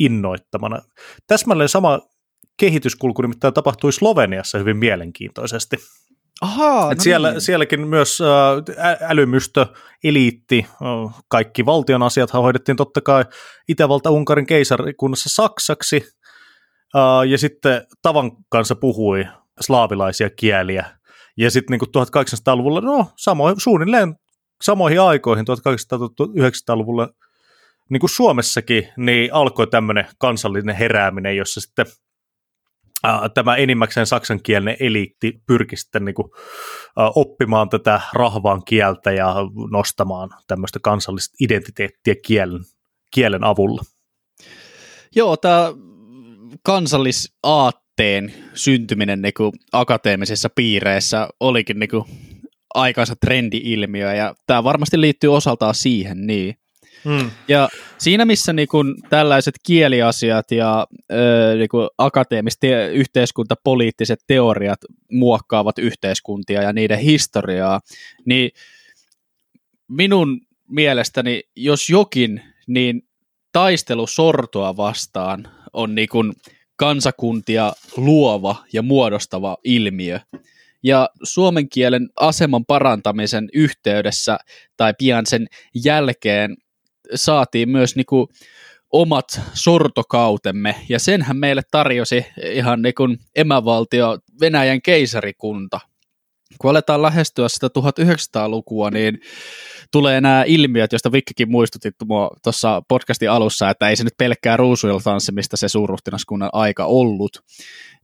innoittamana. Täsmälleen sama kehityskulku nimittäin tapahtui Sloveniassa hyvin mielenkiintoisesti. Ahaa, no siellä, niin. Sielläkin myös älymystö, eliitti, kaikki valtion asiat hoidettiin totta kai Itävalta-Unkarin keisarikunnassa saksaksi, ja sitten tavan kanssa puhui slaavilaisia kieliä. Ja sitten niin 1800-luvulla, no samo, suunnilleen samoihin aikoihin, 1800-1900-luvulla, niin kuin Suomessakin, niin alkoi tämmöinen kansallinen herääminen, jossa sitten – tämä enimmäkseen saksankielinen eliitti pyrki sitten niin kuin, oppimaan tätä rahvaan kieltä ja nostamaan tämmöistä kansallista identiteettiä kielen, kielen avulla. Joo, tämä kansallisaatteen syntyminen niin kuin akateemisissa piireissä olikin niin kuin aikansa trendi-ilmiö, ja tämä varmasti liittyy osaltaan siihen, niin. Mm. Ja siinä missä niin kun tällaiset kieliasiat ja niin kun akateemiset te- yhteiskuntapoliittiset teoriat muokkaavat yhteiskuntia ja niiden historiaa, niin minun mielestäni, jos jokin, niin taistelu sortoa vastaan on niin kun kansakuntia luova ja muodostava ilmiö. Ja suomen kielen aseman parantamisen yhteydessä tai pian sen jälkeen saatiin myös niinku omat sortokautemme, ja senhän meille tarjosi ihan niin kuin emävaltio Venäjän keisarikunta. Kun aletaan lähestyä sitä 1900-lukua, niin tulee nämä ilmiöt, joista Vikkikin muistutit tuossa podcastin alussa, että ei se nyt pelkkää ruusuilla tanssimista se suurruhtinaskunnan aika ollut.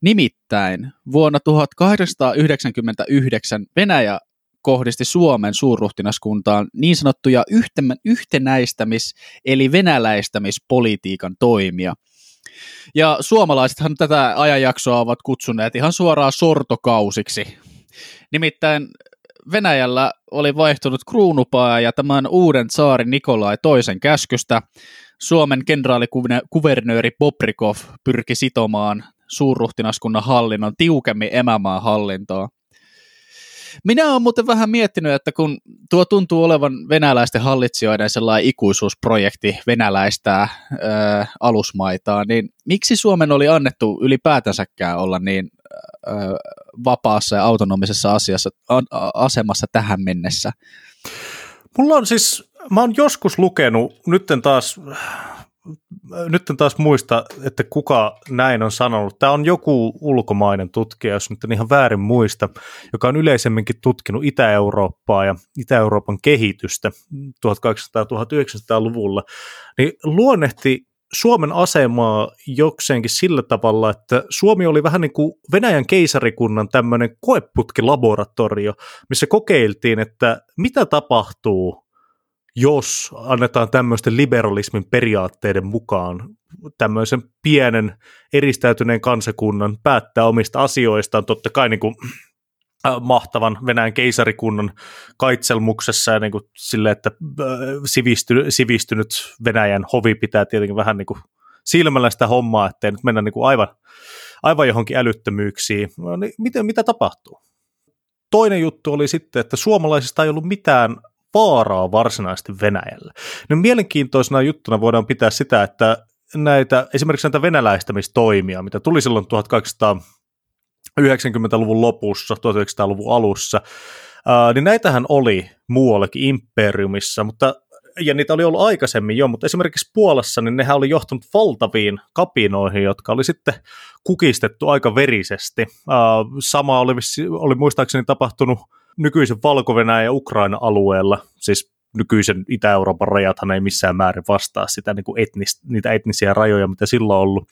Nimittäin vuonna 1899 Venäjä kohdisti Suomen suurruhtinaskuntaan niin sanottuja yhtenäistämis- eli venäläistämispolitiikan toimia. Ja suomalaisethan tätä ajanjaksoa ovat kutsuneet ihan suoraan sortokausiksi. Nimittäin Venäjällä oli vaihtunut kruunupaa ja tämän uuden saarin Nikolai toisen käskystä Suomen kenraalikuvernööri Bobrikov pyrki sitomaan suurruhtinaskunnan hallinnon tiukemmin emämaan hallintoa. Minä olen muuten vähän miettinyt, että kun tuo tuntuu olevan venäläisten hallitsijoiden sellainen ikuisuusprojekti venäläistää ö, alusmaitaan, niin miksi Suomen oli annettu ylipäätänsäkään olla niin vapaassa ja autonomisessa asiassa, asemassa tähän mennessä? Mulla on siis, mä oon joskus lukenut, nytten taas nyt en taas muista, että kuka näin on sanonut. Tämä on joku ulkomainen tutkija, jos nyt en ihan väärin muista, joka on yleisemminkin tutkinut Itä-Eurooppaa ja Itä-Euroopan kehitystä 1800-1900-luvulla, niin luonnehti Suomen asemaa jokseenkin sillä tavalla, että Suomi oli vähän niin kuin Venäjän keisarikunnan tämmöinen koeputkilaboratorio, missä kokeiltiin, että mitä tapahtuu, jos annetaan tämmöisten liberalismin periaatteiden mukaan tämmöisen pienen eristäytyneen kansakunnan päättää omista asioistaan, totta kai niin kuin mahtavan Venäjän keisarikunnan kaitselmuksessa ja niin kuin sille, että sivisty, sivistynyt Venäjän hovi pitää tietenkin vähän niin kuin silmällä sitä hommaa, ettei nyt mennä niin kuin aivan, aivan johonkin älyttömyyksiin. No, niin miten, mitä tapahtuu? Toinen juttu oli sitten, että suomalaisista ei ollut mitään vaaraa varsinaisesti Venäjällä. No mielenkiintoisena juttuna voidaan pitää sitä, että näitä, esimerkiksi näitä venäläistämistoimia, mitä tuli silloin 1890-luvun lopussa, 1900-luvun alussa, niin näitähän oli muuallakin imperiumissa, mutta ja niitä oli ollut aikaisemmin jo, mutta esimerkiksi Puolassa, niin nehän oli johtanut valtaviin kapinoihin, jotka oli sitten kukistettu aika verisesti. Sama oli, oli muistaakseni tapahtunut nykyisen valko ja Ukraina-alueella, siis nykyisen Itä-Euroopan rajathan ei missään määrin vastaa sitä niin kuin etnis, niitä etnisiä rajoja, mitä silloin on ollut.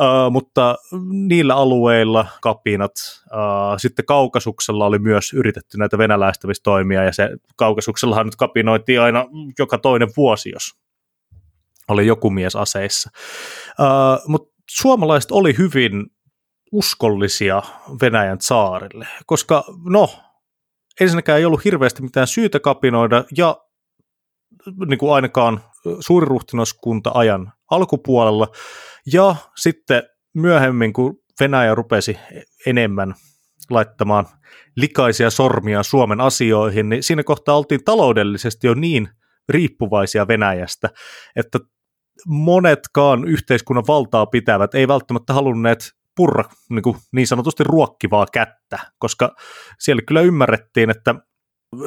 Uh, mutta niillä alueilla kapinat, uh, sitten Kaukasuksella oli myös yritetty näitä venäläistämistoimia, ja se Kaukasuksellahan nyt kapinoitiin aina joka toinen vuosi, jos oli joku mies aseissa. Uh, mutta suomalaiset oli hyvin uskollisia Venäjän saarille, koska no, ensinnäkään ei ollut hirveästi mitään syytä kapinoida, ja niin kuin ainakaan suuriruhtinaskunta ajan alkupuolella, ja sitten myöhemmin, kun Venäjä rupesi enemmän laittamaan likaisia sormia Suomen asioihin, niin siinä kohtaa oltiin taloudellisesti jo niin riippuvaisia Venäjästä, että monetkaan yhteiskunnan valtaa pitävät ei välttämättä halunneet purra niin, kuin niin sanotusti ruokkivaa kättä, koska siellä kyllä ymmärrettiin, että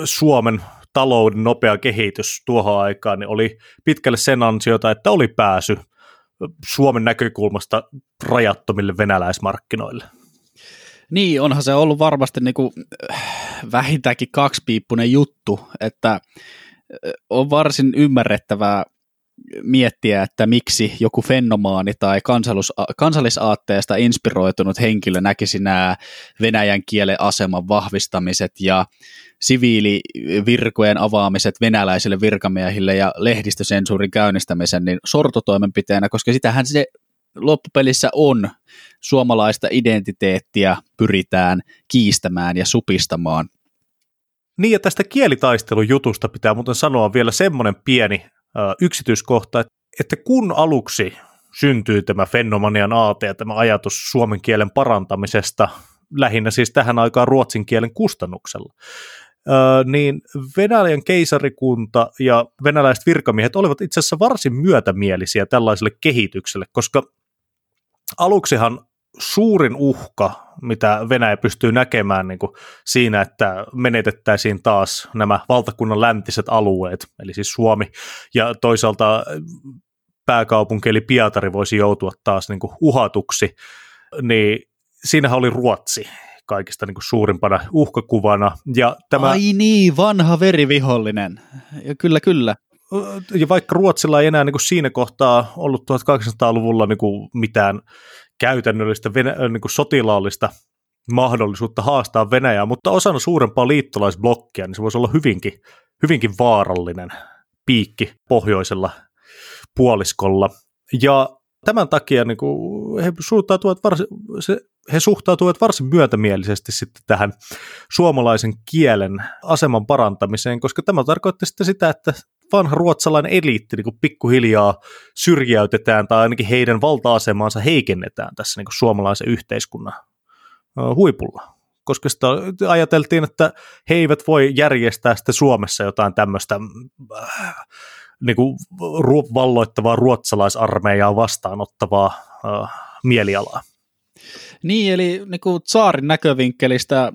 Suomen talouden nopea kehitys tuohon aikaan niin oli pitkälle sen ansiota, että oli pääsy Suomen näkökulmasta rajattomille venäläismarkkinoille. Niin, onhan se ollut varmasti niin kuin vähintäänkin kaksipiippunen juttu, että on varsin ymmärrettävää miettiä, että miksi joku fenomaani tai kansallisaatteesta inspiroitunut henkilö näkisi nämä venäjän kielen aseman vahvistamiset ja siviilivirkojen avaamiset venäläisille virkamiehille ja lehdistösensuurin käynnistämisen niin sortotoimenpiteenä, koska sitähän se loppupelissä on suomalaista identiteettiä pyritään kiistämään ja supistamaan. Niin ja tästä kielitaistelujutusta pitää muuten sanoa vielä semmoinen pieni yksityiskohta, että kun aluksi syntyy tämä fenomanian aate ja tämä ajatus suomen kielen parantamisesta, lähinnä siis tähän aikaan ruotsin kielen kustannuksella, niin Venäjän keisarikunta ja venäläiset virkamiehet olivat itse asiassa varsin myötämielisiä tällaiselle kehitykselle, koska aluksihan suurin uhka, mitä Venäjä pystyy näkemään niin kuin siinä, että menetettäisiin taas nämä valtakunnan läntiset alueet, eli siis Suomi, ja toisaalta pääkaupunki eli Pietari voisi joutua taas niin kuin uhatuksi, niin siinähän oli Ruotsi kaikista niin kuin suurimpana uhkakuvana. Ja tämä, Ai niin, vanha verivihollinen. Ja kyllä, kyllä. Ja vaikka Ruotsilla ei enää niin kuin siinä kohtaa ollut 1800-luvulla niin kuin mitään käytännöllistä Venä- niin kuin sotilaallista mahdollisuutta haastaa Venäjää, mutta osana suurempaa liittolaisblokkia, niin se voisi olla hyvinkin, hyvinkin vaarallinen piikki pohjoisella puoliskolla. Ja tämän takia niin kuin, he, suhtautuvat varsin, se, he suhtautuvat varsin myötämielisesti sitten tähän suomalaisen kielen aseman parantamiseen, koska tämä tarkoittaa sitten sitä, että vanha ruotsalainen eliitti niin kuin pikkuhiljaa syrjäytetään tai ainakin heidän valta-asemaansa heikennetään tässä niin kuin suomalaisen yhteiskunnan huipulla. Koska sitä ajateltiin, että he eivät voi järjestää sitten Suomessa jotain tämmöistä äh, niin kuin valloittavaa ruotsalaisarmeijaa vastaanottavaa äh, mielialaa. Niin, eli niin kuin saarin näkövinkkelistä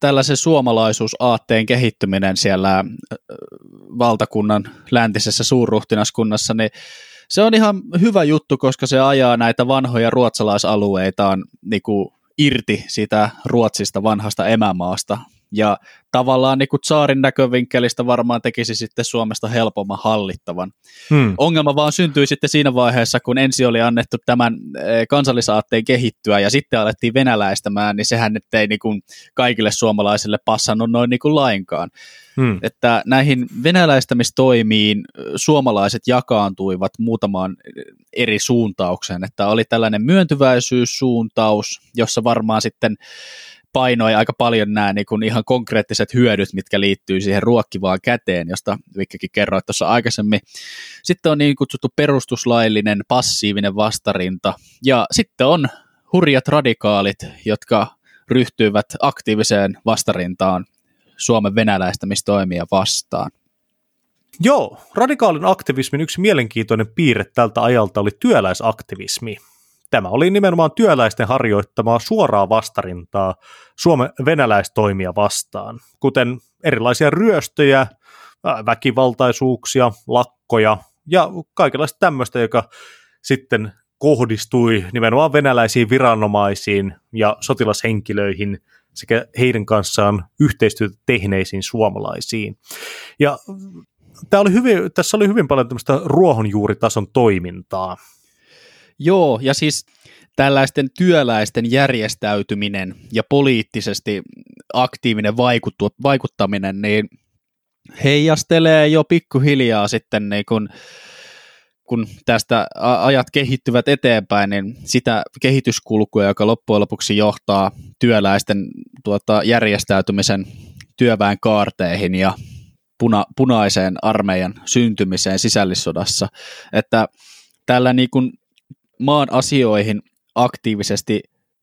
tällaisen suomalaisuusaatteen kehittyminen siellä valtakunnan läntisessä suurruhtinaskunnassa, niin se on ihan hyvä juttu, koska se ajaa näitä vanhoja ruotsalaisalueitaan niin kuin irti sitä Ruotsista vanhasta emämaasta ja tavallaan niin kuin saarin näkövinkkelistä varmaan tekisi sitten Suomesta helpomman hallittavan. Hmm. Ongelma vaan syntyi sitten siinä vaiheessa, kun ensi oli annettu tämän eh, kansallisaatteen kehittyä ja sitten alettiin venäläistämään, niin sehän nyt ei niin kuin kaikille suomalaisille passannut noin niin kuin lainkaan. Hmm. Että näihin venäläistämistoimiin eh, suomalaiset jakaantuivat muutamaan eh, eri suuntaukseen, että oli tällainen myöntyväisyyssuuntaus, jossa varmaan sitten painoi aika paljon nämä niin kuin ihan konkreettiset hyödyt, mitkä liittyy siihen ruokkivaan käteen, josta Vikkikin kerroit tuossa aikaisemmin. Sitten on niin kutsuttu perustuslaillinen passiivinen vastarinta ja sitten on hurjat radikaalit, jotka ryhtyivät aktiiviseen vastarintaan Suomen venäläistämistoimia vastaan. Joo, radikaalin aktivismin yksi mielenkiintoinen piirre tältä ajalta oli työläisaktivismi. Tämä oli nimenomaan työläisten harjoittamaa suoraa vastarintaa Suomen venäläistoimia vastaan, kuten erilaisia ryöstöjä, väkivaltaisuuksia, lakkoja ja kaikenlaista tämmöistä, joka sitten kohdistui nimenomaan venäläisiin viranomaisiin ja sotilashenkilöihin sekä heidän kanssaan yhteistyötä tehneisiin suomalaisiin. Ja tämä oli hyvin, tässä oli hyvin paljon tämmöistä ruohonjuuritason toimintaa. Joo, ja siis tällaisten työläisten järjestäytyminen ja poliittisesti aktiivinen vaikuttu, vaikuttaminen, niin heijastelee jo pikkuhiljaa sitten niin kun, kun tästä ajat kehittyvät eteenpäin, niin sitä kehityskulkua, joka loppujen lopuksi johtaa työläisten tuota, järjestäytymisen työväen kaarteihin ja puna, punaiseen armeijan syntymiseen sisällissodassa, että tällä niin kuin maan asioihin aktiivisesti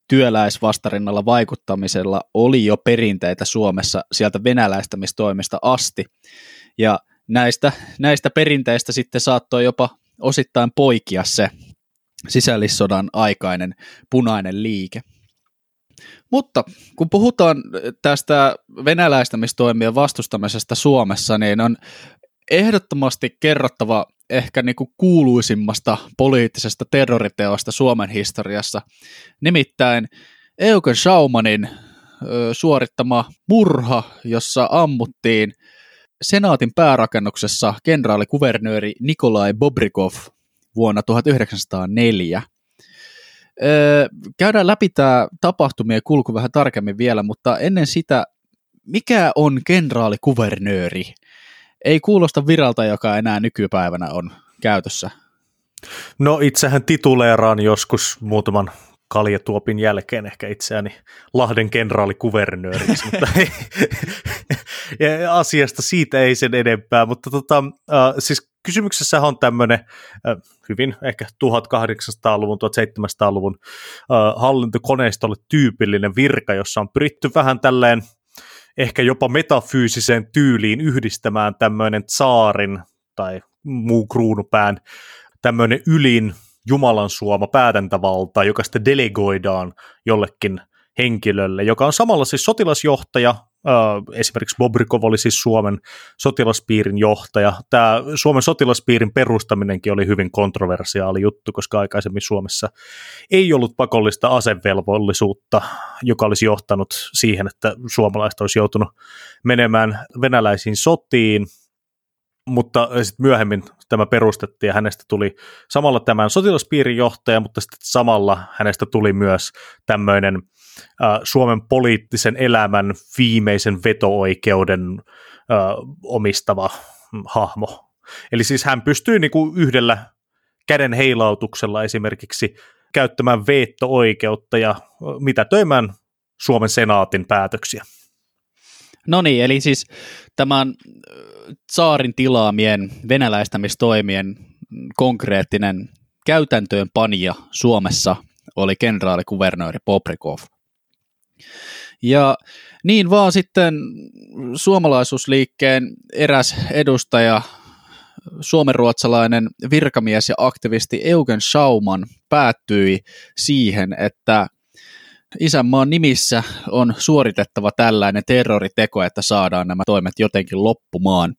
työläisvastarinnalla vaikuttamisella oli jo perinteitä Suomessa sieltä venäläistämistoimista asti. Ja näistä, näistä perinteistä sitten saattoi jopa osittain poikia se sisällissodan aikainen punainen liike. Mutta kun puhutaan tästä venäläistämistoimien vastustamisesta Suomessa, niin on ehdottomasti kerrottava ehkä niin kuin kuuluisimmasta poliittisesta terroriteosta Suomen historiassa, nimittäin Eugen Schaumanin suorittama murha, jossa ammuttiin senaatin päärakennuksessa kenraalikuvernööri Nikolai Bobrikov vuonna 1904. Öö, käydään läpi tämä tapahtumien kulku vähän tarkemmin vielä, mutta ennen sitä, mikä on kenraalikuvernööri? Ei kuulosta viralta, joka enää nykypäivänä on käytössä. No itsehän tituleeraan joskus muutaman kaljatuopin jälkeen ehkä itseäni Lahden kenraalikuvernööriksi, mutta asiasta siitä ei sen enempää, mutta tota, äh, siis kysymyksessä on tämmöinen hyvin ehkä 1800-luvun, 1700-luvun hallintokoneistolle tyypillinen virka, jossa on pyritty vähän tälleen ehkä jopa metafyysiseen tyyliin yhdistämään tämmöinen saarin tai muu kruunupään tämmöinen ylin Jumalan suoma päätäntävalta, joka sitten delegoidaan jollekin henkilölle, joka on samalla siis sotilasjohtaja, esimerkiksi Bobrikov oli siis Suomen sotilaspiirin johtaja. Tämä Suomen sotilaspiirin perustaminenkin oli hyvin kontroversiaali juttu, koska aikaisemmin Suomessa ei ollut pakollista asevelvollisuutta, joka olisi johtanut siihen, että suomalaiset olisi joutunut menemään venäläisiin sotiin, mutta sitten myöhemmin tämä perustettiin ja hänestä tuli samalla tämän sotilaspiirin johtaja, mutta sitten samalla hänestä tuli myös tämmöinen Suomen poliittisen elämän viimeisen veto-oikeuden omistava hahmo. Eli siis hän pystyy niinku yhdellä käden heilautuksella esimerkiksi käyttämään veto-oikeutta ja mitätöimään Suomen senaatin päätöksiä. No niin, eli siis tämän saarin tilaamien venäläistämistoimien konkreettinen käytäntöön panija Suomessa oli kenraalikuvernööri Poprikov. Ja niin vaan sitten suomalaisuusliikkeen eräs edustaja, suomenruotsalainen virkamies ja aktivisti Eugen Schauman päättyi siihen, että isänmaan nimissä on suoritettava tällainen terroriteko, että saadaan nämä toimet jotenkin loppumaan.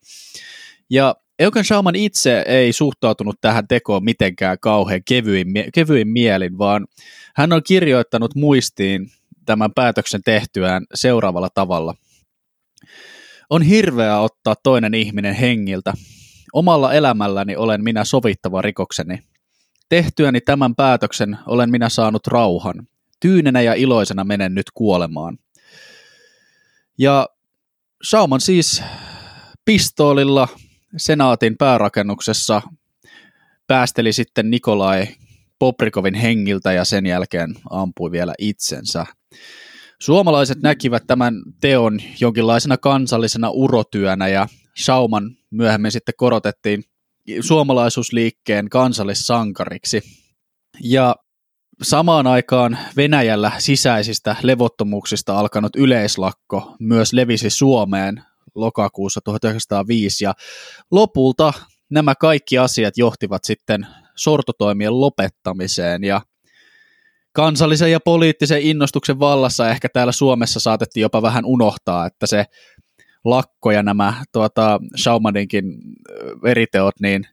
Ja Eugen Schauman itse ei suhtautunut tähän tekoon mitenkään kauhean kevyin, kevyin mielin, vaan hän on kirjoittanut muistiin tämän päätöksen tehtyään seuraavalla tavalla. On hirveää ottaa toinen ihminen hengiltä. Omalla elämälläni olen minä sovittava rikokseni. Tehtyäni tämän päätöksen olen minä saanut rauhan tyynenä ja iloisena menen nyt kuolemaan. Ja Sauman siis pistoolilla senaatin päärakennuksessa päästeli sitten Nikolai Poprikovin hengiltä ja sen jälkeen ampui vielä itsensä. Suomalaiset näkivät tämän teon jonkinlaisena kansallisena urotyönä ja Sauman myöhemmin sitten korotettiin suomalaisuusliikkeen kansallissankariksi. Ja Samaan aikaan Venäjällä sisäisistä levottomuuksista alkanut yleislakko myös levisi Suomeen lokakuussa 1905 ja lopulta nämä kaikki asiat johtivat sitten sortotoimien lopettamiseen ja kansallisen ja poliittisen innostuksen vallassa ehkä täällä Suomessa saatettiin jopa vähän unohtaa, että se lakko ja nämä tuota, Schaumaninkin veriteot, niin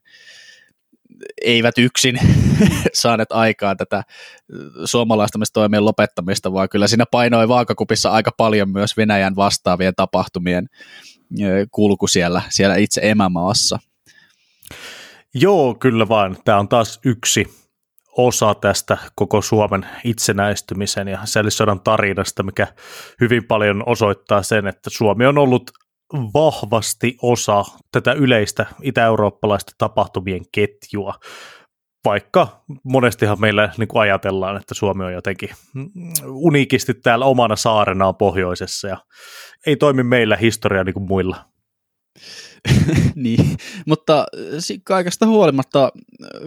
eivät yksin saaneet aikaan tätä suomalaistamistoimien lopettamista, vaan kyllä siinä painoi vaakakupissa aika paljon myös Venäjän vastaavien tapahtumien kulku siellä, siellä itse emämaassa. Joo, kyllä vaan. Tämä on taas yksi osa tästä koko Suomen itsenäistymisen ja sällissodan tarinasta, mikä hyvin paljon osoittaa sen, että Suomi on ollut vahvasti osa tätä yleistä itä-eurooppalaista tapahtumien ketjua, vaikka monestihan meillä niin kuin ajatellaan, että Suomi on jotenkin uniikisti täällä omana saarenaan pohjoisessa ja ei toimi meillä historia niin kuin muilla. niin, mutta kaikesta huolimatta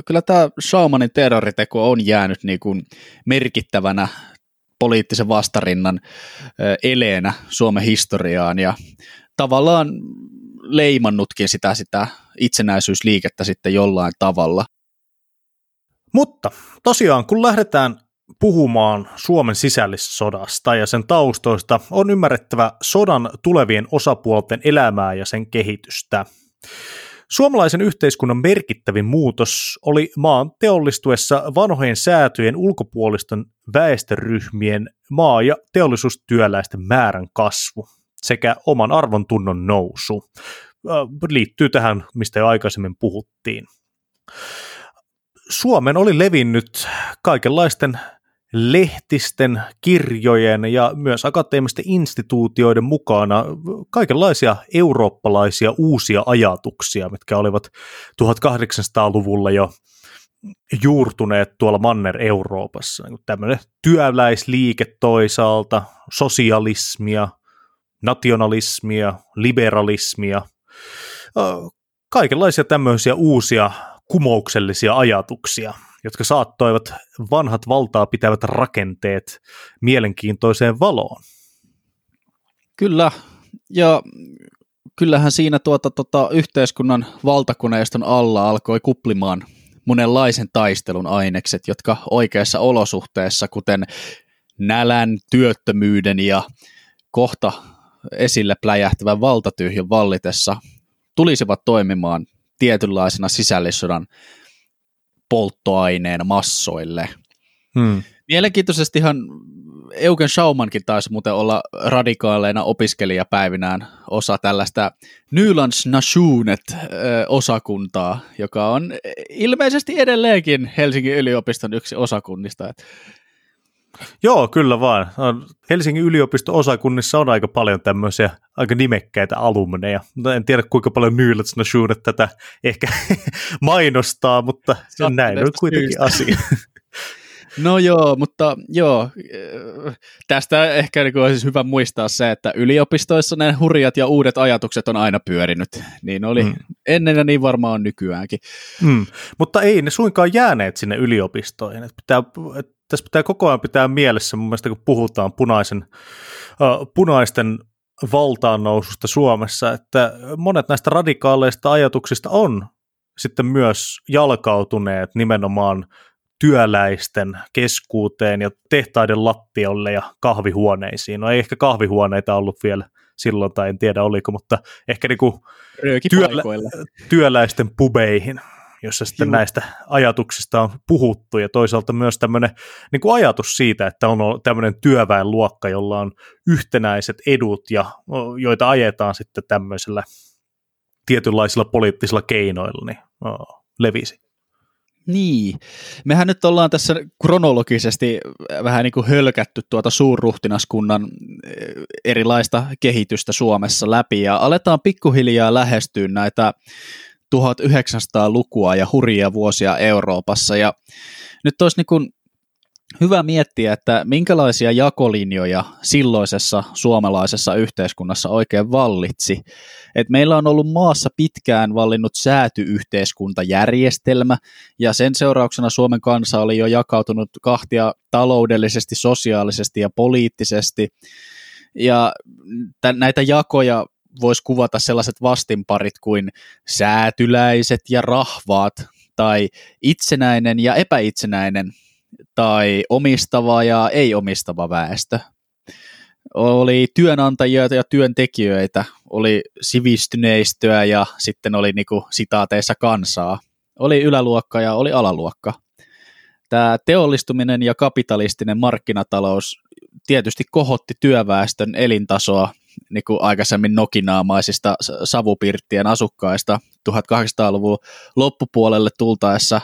kyllä tämä Schaumanin terroriteko on jäänyt niin kuin merkittävänä poliittisen vastarinnan eleenä Suomen historiaan ja tavallaan leimannutkin sitä, sitä itsenäisyysliikettä sitten jollain tavalla. Mutta tosiaan, kun lähdetään puhumaan Suomen sisällissodasta ja sen taustoista, on ymmärrettävä sodan tulevien osapuolten elämää ja sen kehitystä. Suomalaisen yhteiskunnan merkittävin muutos oli maan teollistuessa vanhojen säätöjen ulkopuolisten väestöryhmien maa- ja teollisuustyöläisten määrän kasvu sekä oman arvon tunnon nousu. Liittyy tähän, mistä jo aikaisemmin puhuttiin. Suomen oli levinnyt kaikenlaisten lehtisten, kirjojen ja myös akateemisten instituutioiden mukana kaikenlaisia eurooppalaisia uusia ajatuksia, mitkä olivat 1800-luvulla jo juurtuneet tuolla Manner-Euroopassa. Niin tämmöinen työläisliike toisaalta, sosialismia, nationalismia, liberalismia, kaikenlaisia tämmöisiä uusia kumouksellisia ajatuksia, jotka saattoivat vanhat valtaa pitävät rakenteet mielenkiintoiseen valoon. Kyllä, ja kyllähän siinä tuota, tuota, yhteiskunnan valtakoneiston alla alkoi kuplimaan monenlaisen taistelun ainekset, jotka oikeissa olosuhteissa, kuten nälän, työttömyyden ja kohta esille pläjähtävän valtatyhjön vallitessa, tulisivat toimimaan tietynlaisena sisällissodan polttoaineen massoille. Hmm. Mielenkiintoisestihan Eugen Schaumankin taisi muuten olla radikaaleina opiskelijapäivinään osa tällaista Nylands Nationet osakuntaa, joka on ilmeisesti edelleenkin Helsingin yliopiston yksi osakunnista. Joo, kyllä vaan. Helsingin yliopisto-osakunnissa on aika paljon tämmöisiä aika nimekkäitä alumneja. En tiedä kuinka paljon Nylands Nationet tätä ehkä mainostaa, mutta näin on kuitenkin syystä. asia. No joo, mutta joo, tästä ehkä niin olisi hyvä muistaa se, että yliopistoissa ne hurjat ja uudet ajatukset on aina pyörinyt. Niin oli mm. ennen ja niin varmaan on nykyäänkin. Mm. Mutta ei ne suinkaan jääneet sinne yliopistoihin. Että pitää, että tässä pitää koko ajan pitää mielessä mun mielestä, kun puhutaan punaisen, uh, punaisten valtaan noususta Suomessa, että monet näistä radikaaleista ajatuksista on sitten myös jalkautuneet nimenomaan työläisten keskuuteen ja tehtaiden lattiolle ja kahvihuoneisiin. No ei ehkä kahvihuoneita ollut vielä silloin, tai en tiedä oliko, mutta ehkä niinku työlä, työläisten pubeihin, jossa sitten Juh. näistä ajatuksista on puhuttu, ja toisaalta myös tämmöinen niin kuin ajatus siitä, että on tämmöinen työväenluokka, jolla on yhtenäiset edut, ja joita ajetaan sitten tämmöisellä tietynlaisilla poliittisilla keinoilla, niin levisi. Niin. Mehän nyt ollaan tässä kronologisesti vähän niin kuin hölkätty tuota suurruhtinaskunnan eh, erilaista kehitystä Suomessa läpi ja aletaan pikkuhiljaa lähestyä näitä 1900-lukua ja hurjia vuosia Euroopassa ja nyt olisi niin kuin hyvä miettiä, että minkälaisia jakolinjoja silloisessa suomalaisessa yhteiskunnassa oikein vallitsi. Et meillä on ollut maassa pitkään vallinnut säätyyhteiskuntajärjestelmä, ja sen seurauksena Suomen kansa oli jo jakautunut kahtia taloudellisesti, sosiaalisesti ja poliittisesti. Ja näitä jakoja voisi kuvata sellaiset vastinparit kuin säätyläiset ja rahvaat, tai itsenäinen ja epäitsenäinen tai omistava ja ei-omistava väestö. Oli työnantajia ja työntekijöitä, oli sivistyneistöä ja sitten oli niinku sitaateissa kansaa. Oli yläluokka ja oli alaluokka. Tämä teollistuminen ja kapitalistinen markkinatalous tietysti kohotti työväestön elintasoa niin kuin aikaisemmin nokinaamaisista savupirttien asukkaista 1800-luvun loppupuolelle tultaessa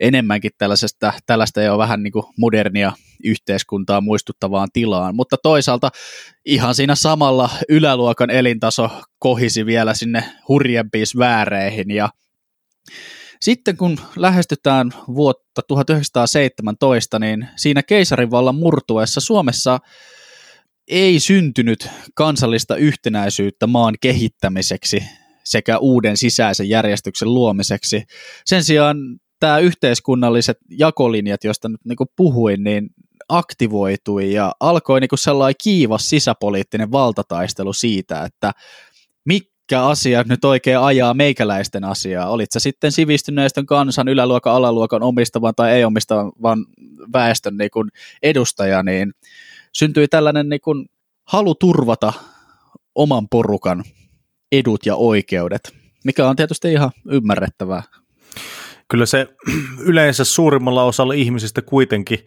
enemmänkin tällaisesta, tällaista jo vähän niin kuin modernia yhteiskuntaa muistuttavaan tilaan, mutta toisaalta ihan siinä samalla yläluokan elintaso kohisi vielä sinne hurjempiin sfääreihin. Ja sitten kun lähestytään vuotta 1917, niin siinä keisarivallan murtuessa Suomessa ei syntynyt kansallista yhtenäisyyttä maan kehittämiseksi sekä uuden sisäisen järjestyksen luomiseksi. Sen sijaan tämä yhteiskunnalliset jakolinjat, joista nyt niin puhuin, niin aktivoitui ja alkoi niin sellainen kiivas sisäpoliittinen valtataistelu siitä, että mitkä asiat nyt oikein ajaa meikäläisten asiaa. Olit se sitten sivistyneistön kansan, yläluokan, alaluokan omistavan tai ei omistavan väestön niin edustaja, niin syntyi tällainen niin kuin halu turvata oman porukan edut ja oikeudet, mikä on tietysti ihan ymmärrettävää. Kyllä se yleensä suurimmalla osalla ihmisistä kuitenkin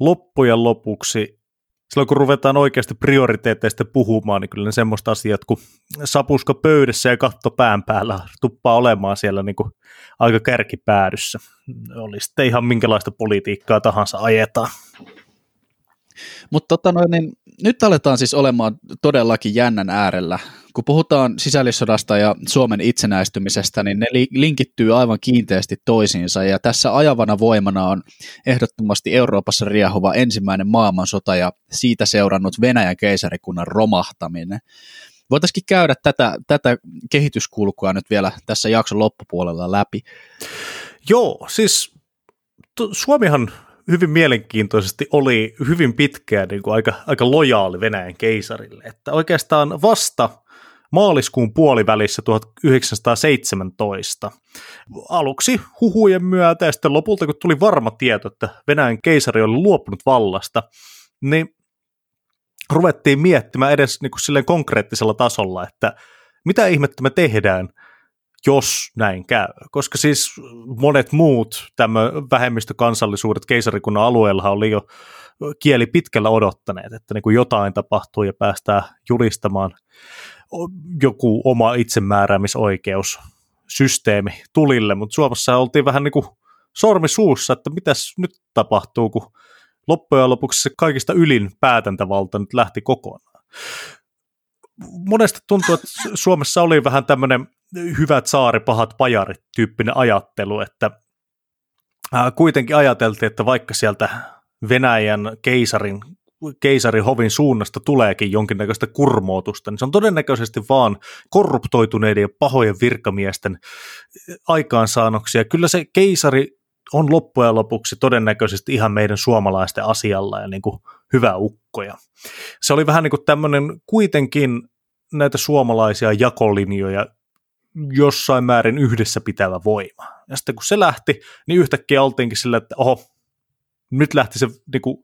loppujen lopuksi, silloin kun ruvetaan oikeasti prioriteetteista puhumaan, niin kyllä ne semmoista asiat kuin sapuska pöydässä ja katto pään päällä tuppaa olemaan siellä niin kuin aika kärkipäädyssä. Oli sitten ihan minkälaista politiikkaa tahansa ajetaan. Mutta tota niin, nyt aletaan siis olemaan todellakin jännän äärellä. Kun puhutaan sisällissodasta ja Suomen itsenäistymisestä, niin ne linkittyy aivan kiinteästi toisiinsa, ja tässä ajavana voimana on ehdottomasti Euroopassa riehuva ensimmäinen maailmansota ja siitä seurannut Venäjän keisarikunnan romahtaminen. Voitaisiin käydä tätä, tätä kehityskulkua nyt vielä tässä jakson loppupuolella läpi. Joo, siis Suomihan hyvin mielenkiintoisesti oli hyvin pitkään niin kuin aika, aika lojaali Venäjän keisarille. Että oikeastaan vasta maaliskuun puolivälissä 1917 aluksi huhujen myötä ja sitten lopulta kun tuli varma tieto, että Venäjän keisari oli luopunut vallasta, niin ruvettiin miettimään edes niin kuin silleen konkreettisella tasolla, että mitä ihmettä me tehdään, jos näin käy. Koska siis monet muut vähemmistökansallisuudet keisarikunnan alueella oli jo kieli pitkällä odottaneet, että niin kuin jotain tapahtuu ja päästään julistamaan joku oma itsemääräämisoikeus systeemi tulille, mutta Suomessa oltiin vähän niin kuin sormi suussa, että mitäs nyt tapahtuu, kun loppujen lopuksi se kaikista ylin päätäntävalta nyt lähti kokonaan. Monesti tuntuu, että Suomessa oli vähän tämmöinen hyvät saari, pahat pajarit tyyppinen ajattelu, että kuitenkin ajateltiin, että vaikka sieltä Venäjän keisarin keisarihovin suunnasta tuleekin jonkinnäköistä kurmootusta, niin se on todennäköisesti vaan korruptoituneiden ja pahojen virkamiesten aikaansaannoksia. Kyllä se keisari on loppujen lopuksi todennäköisesti ihan meidän suomalaisten asialla ja niin kuin hyvä ukkoja. Se oli vähän niin kuin tämmöinen kuitenkin näitä suomalaisia jakolinjoja jossain määrin yhdessä pitävä voima. Ja sitten kun se lähti, niin yhtäkkiä oltiinkin sillä, että oho, nyt lähti se niin kuin,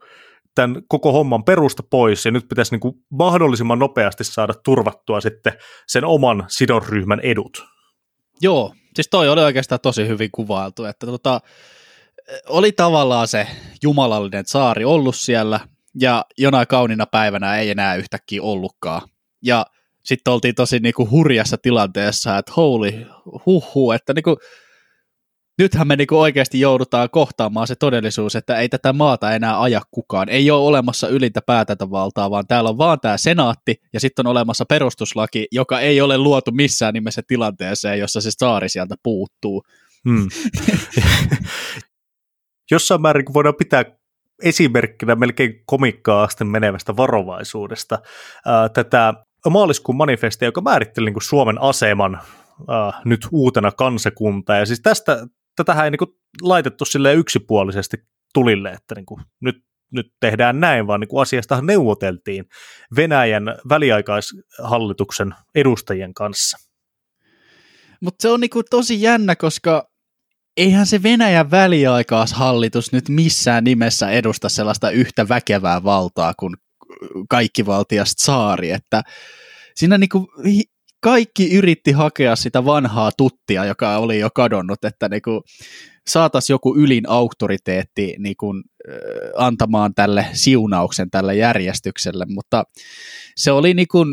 tämän koko homman perusta pois, ja nyt pitäisi niin kuin mahdollisimman nopeasti saada turvattua sitten sen oman sidonryhmän edut. Joo, siis toi oli oikeastaan tosi hyvin kuvailtu, että tota, oli tavallaan se jumalallinen saari ollut siellä, ja jonain kaunina päivänä ei enää yhtäkkiä ollutkaan. Ja sitten oltiin tosi niinku hurjassa tilanteessa, että holy huhu, että niinku, nythän me niinku oikeasti joudutaan kohtaamaan se todellisuus, että ei tätä maata enää aja kukaan. Ei ole olemassa ylintä päätäntävaltaa, vaan täällä on vaan tämä senaatti ja sitten on olemassa perustuslaki, joka ei ole luotu missään nimessä tilanteeseen, jossa se saari sieltä puuttuu. Hmm. Jossain määrin kun voidaan pitää esimerkkinä melkein komikkaa asti menevästä varovaisuudesta ää, tätä maaliskuun manifestia, joka määritteli niin kuin Suomen aseman ää, nyt uutena kansakunta. Ja siis tästä, tätähän ei niin kuin laitettu yksipuolisesti tulille, että niin kuin nyt, nyt tehdään näin, vaan niin kuin asiasta neuvoteltiin Venäjän väliaikaishallituksen edustajien kanssa. Mutta se on niin kuin tosi jännä, koska eihän se Venäjän väliaikaishallitus nyt missään nimessä edusta sellaista yhtä väkevää valtaa kuin kaikki valtias saari, että siinä niinku kaikki yritti hakea sitä vanhaa tuttia, joka oli jo kadonnut, että niinku saataisiin joku ylin auktoriteetti niinku, antamaan tälle siunauksen tälle järjestykselle, mutta se oli niinku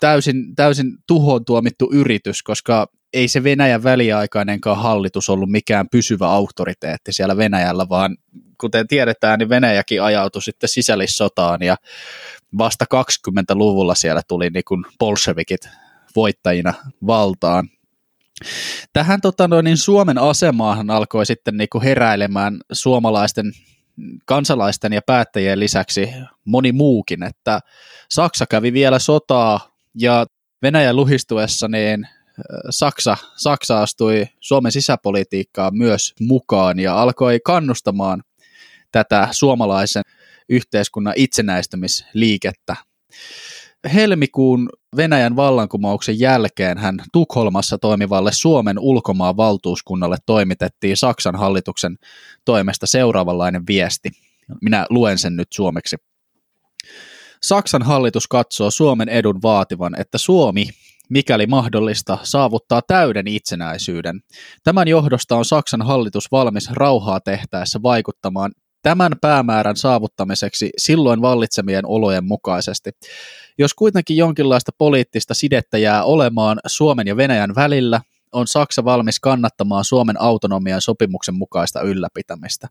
täysin, täysin tuhoon tuomittu yritys, koska ei se Venäjän väliaikainenkaan hallitus ollut mikään pysyvä auktoriteetti siellä Venäjällä, vaan kuten tiedetään, niin Venäjäkin ajautui sitten sisällissotaan ja vasta 20-luvulla siellä tuli niin kuin bolshevikit voittajina valtaan. Tähän tota noin, niin Suomen asemaahan alkoi sitten niin kuin heräilemään suomalaisten kansalaisten ja päättäjien lisäksi moni muukin, että Saksa kävi vielä sotaa ja Venäjän luhistuessa niin Saksa, Saksa astui Suomen sisäpolitiikkaan myös mukaan ja alkoi kannustamaan tätä suomalaisen yhteiskunnan itsenäistymisliikettä. Helmikuun Venäjän vallankumouksen jälkeen hän Tukholmassa toimivalle Suomen ulkomaan valtuuskunnalle toimitettiin Saksan hallituksen toimesta seuraavanlainen viesti. Minä luen sen nyt suomeksi. Saksan hallitus katsoo Suomen edun vaativan, että Suomi mikäli mahdollista, saavuttaa täyden itsenäisyyden. Tämän johdosta on Saksan hallitus valmis rauhaa tehtäessä vaikuttamaan tämän päämäärän saavuttamiseksi silloin vallitsemien olojen mukaisesti. Jos kuitenkin jonkinlaista poliittista sidettä jää olemaan Suomen ja Venäjän välillä, on Saksa valmis kannattamaan Suomen autonomian sopimuksen mukaista ylläpitämistä.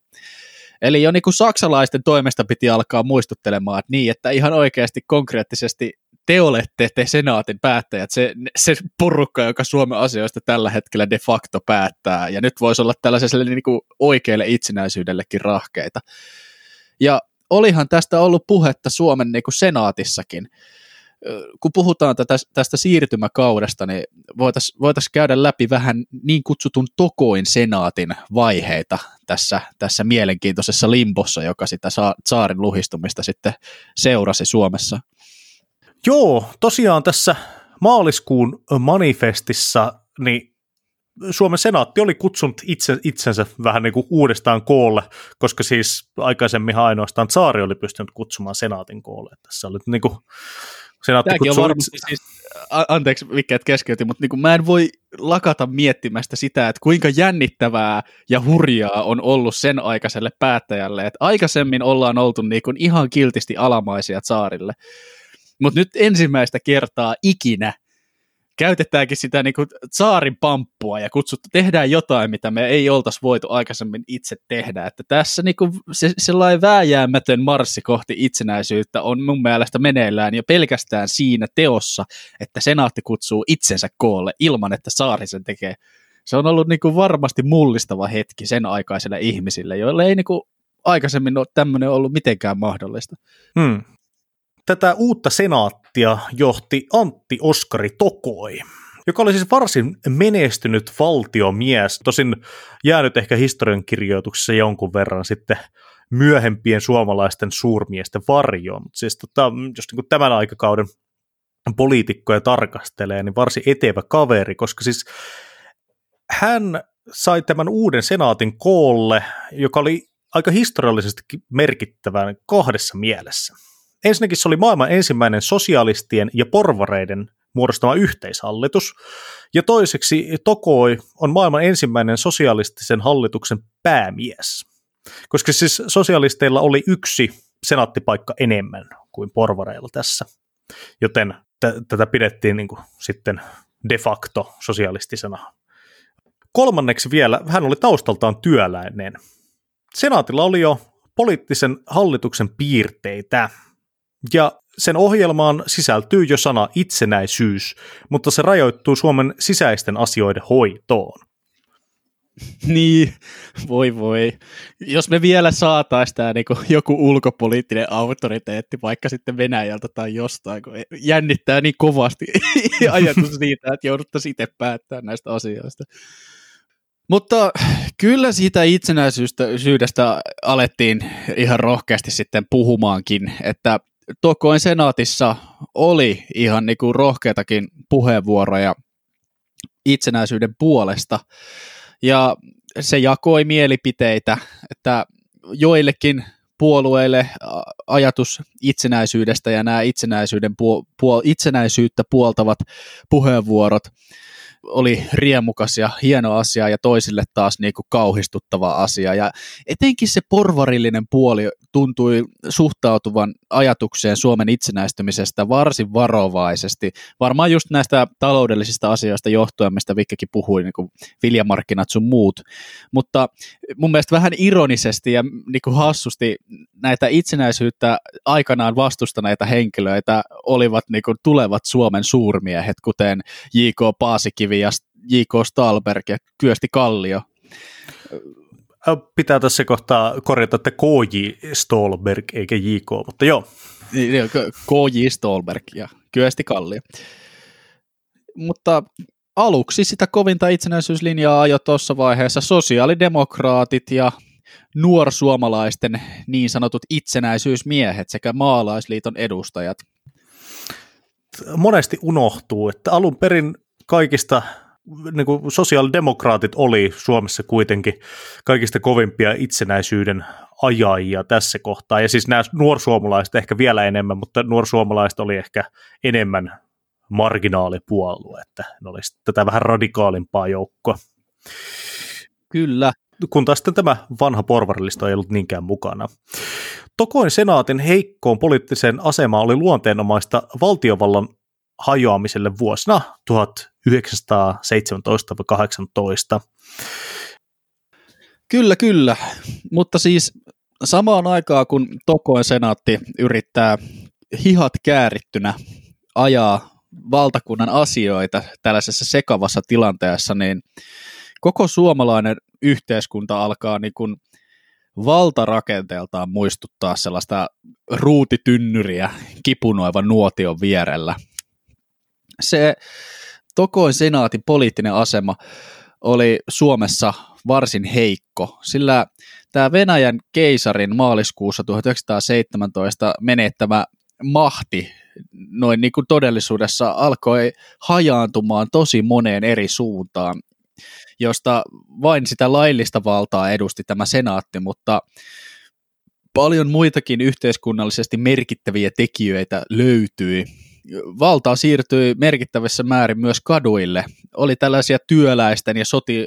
Eli jo niin kuin saksalaisten toimesta piti alkaa muistuttelemaan, että niin, että ihan oikeasti konkreettisesti te olette te senaatin päättäjät, se, se porukka, joka Suomen asioista tällä hetkellä de facto päättää, ja nyt voisi olla tällaiselle niin kuin oikealle itsenäisyydellekin rahkeita. Ja olihan tästä ollut puhetta Suomen niin kuin senaatissakin. kun puhutaan tätä, tästä siirtymäkaudesta, niin voitaisiin voitais käydä läpi vähän niin kutsutun Tokoin senaatin vaiheita tässä, tässä mielenkiintoisessa limbossa, joka sitä saarin luhistumista sitten seurasi Suomessa. Joo, tosiaan tässä maaliskuun manifestissa niin Suomen senaatti oli kutsunut itse, itsensä vähän niin kuin uudestaan koolle, koska siis aikaisemmin ainoastaan Saari oli pystynyt kutsumaan senaatin koolle. Tässä oli niin kuin, senaatti Tämäkin on varmasti itse... siis, anteeksi mikä et keskeytin, mutta niin kuin mä en voi lakata miettimästä sitä, että kuinka jännittävää ja hurjaa on ollut sen aikaiselle päättäjälle, että aikaisemmin ollaan oltu niin kuin ihan kiltisti alamaisia saarille, mutta nyt ensimmäistä kertaa ikinä käytetäänkin sitä niin kuin saarin pamppua ja kutsuttu, tehdään jotain, mitä me ei oltaisi voitu aikaisemmin itse tehdä. Että tässä niin kuin se, sellainen vääjäämätön marssi kohti itsenäisyyttä on mun mielestä meneillään ja pelkästään siinä teossa, että senaatti kutsuu itsensä koolle ilman, että saari sen tekee. Se on ollut niin kuin varmasti mullistava hetki sen aikaisille ihmisille, joille ei niin kuin aikaisemmin ole tämmöinen ollut mitenkään mahdollista. Hmm. Tätä uutta senaattia johti Antti Oskari Tokoi, joka oli siis varsin menestynyt valtiomies, tosin jäänyt ehkä historiankirjoituksessa jonkun verran sitten myöhempien suomalaisten suurmiesten varjoon. Mutta siis tota, jos niin tämän aikakauden poliitikkoja tarkastelee, niin varsin etevä kaveri, koska siis hän sai tämän uuden senaatin koolle, joka oli aika historiallisesti merkittävän kahdessa mielessä. Ensinnäkin se oli maailman ensimmäinen sosialistien ja porvareiden muodostama yhteishallitus, ja toiseksi Tokoi on maailman ensimmäinen sosialistisen hallituksen päämies, koska siis sosialisteilla oli yksi senaattipaikka enemmän kuin porvareilla tässä, joten t- tätä pidettiin niin kuin sitten de facto sosialistisena. Kolmanneksi vielä, hän oli taustaltaan työläinen. Senaatilla oli jo poliittisen hallituksen piirteitä, ja sen ohjelmaan sisältyy jo sana itsenäisyys, mutta se rajoittuu Suomen sisäisten asioiden hoitoon. Niin, voi voi. Jos me vielä saataisiin tämä niin joku ulkopoliittinen autoriteetti, vaikka sitten Venäjältä tai jostain, kun jännittää niin kovasti ajatus siitä, että jouduttaisiin itse päättämään näistä asioista. Mutta kyllä siitä itsenäisyydestä alettiin ihan rohkeasti sitten puhumaankin, että Tokoin senaatissa oli ihan niin kuin rohkeitakin puheenvuoroja itsenäisyyden puolesta. Ja se jakoi mielipiteitä, että joillekin puolueille ajatus itsenäisyydestä ja nämä itsenäisyyden puol- puol- itsenäisyyttä puoltavat puheenvuorot oli riemukas ja hieno asia ja toisille taas niin kuin kauhistuttava asia. Ja etenkin se porvarillinen puoli tuntui suhtautuvan ajatukseen Suomen itsenäistymisestä varsin varovaisesti. Varmaan just näistä taloudellisista asioista johtuen, mistä Vikkekin puhui, niin kuin viljamarkkinat sun muut. Mutta mun mielestä vähän ironisesti ja niin kuin hassusti näitä itsenäisyyttä aikanaan vastustaneita henkilöitä olivat niin kuin tulevat Suomen suurmiehet, kuten J.K. Paasikivi ja J.K. Stalberg ja Kyösti Kallio. Pitää tässä kohtaa korjata, että K.J. Stolberg eikä J.K., mutta joo. Niin, K.J. Stolberg ja Kyösti Kallio. Mutta aluksi sitä kovinta itsenäisyyslinjaa ajoi tuossa vaiheessa sosiaalidemokraatit ja nuorsuomalaisten niin sanotut itsenäisyysmiehet sekä maalaisliiton edustajat. Monesti unohtuu, että alun perin kaikista niin kuin sosiaalidemokraatit oli Suomessa kuitenkin kaikista kovimpia itsenäisyyden ajajia tässä kohtaa. Ja siis nämä nuorsuomalaiset ehkä vielä enemmän, mutta nuorsuomalaiset oli ehkä enemmän marginaalipuolue, että ne olisi tätä vähän radikaalimpaa joukkoa. Kyllä. Kun taas sitten tämä vanha porvarillista ei ollut niinkään mukana. Tokoin senaatin heikkoon poliittiseen asemaan oli luonteenomaista valtiovallan hajoamiselle vuosina 1917-18. Kyllä, kyllä. Mutta siis samaan aikaan, kun Tokoin senaatti yrittää hihat käärittynä ajaa valtakunnan asioita tällaisessa sekavassa tilanteessa, niin koko suomalainen yhteiskunta alkaa niin kuin valtarakenteeltaan muistuttaa sellaista ruutitynnyriä kipunoivan nuotion vierellä. Se Tokoin senaatin poliittinen asema oli Suomessa varsin heikko, sillä tämä Venäjän keisarin maaliskuussa 1917 menettämä mahti noin niin kuin todellisuudessa alkoi hajaantumaan tosi moneen eri suuntaan, josta vain sitä laillista valtaa edusti tämä senaatti, mutta paljon muitakin yhteiskunnallisesti merkittäviä tekijöitä löytyi. Valtaa siirtyi merkittävissä määrin myös kaduille. Oli tällaisia työläisten ja, soti,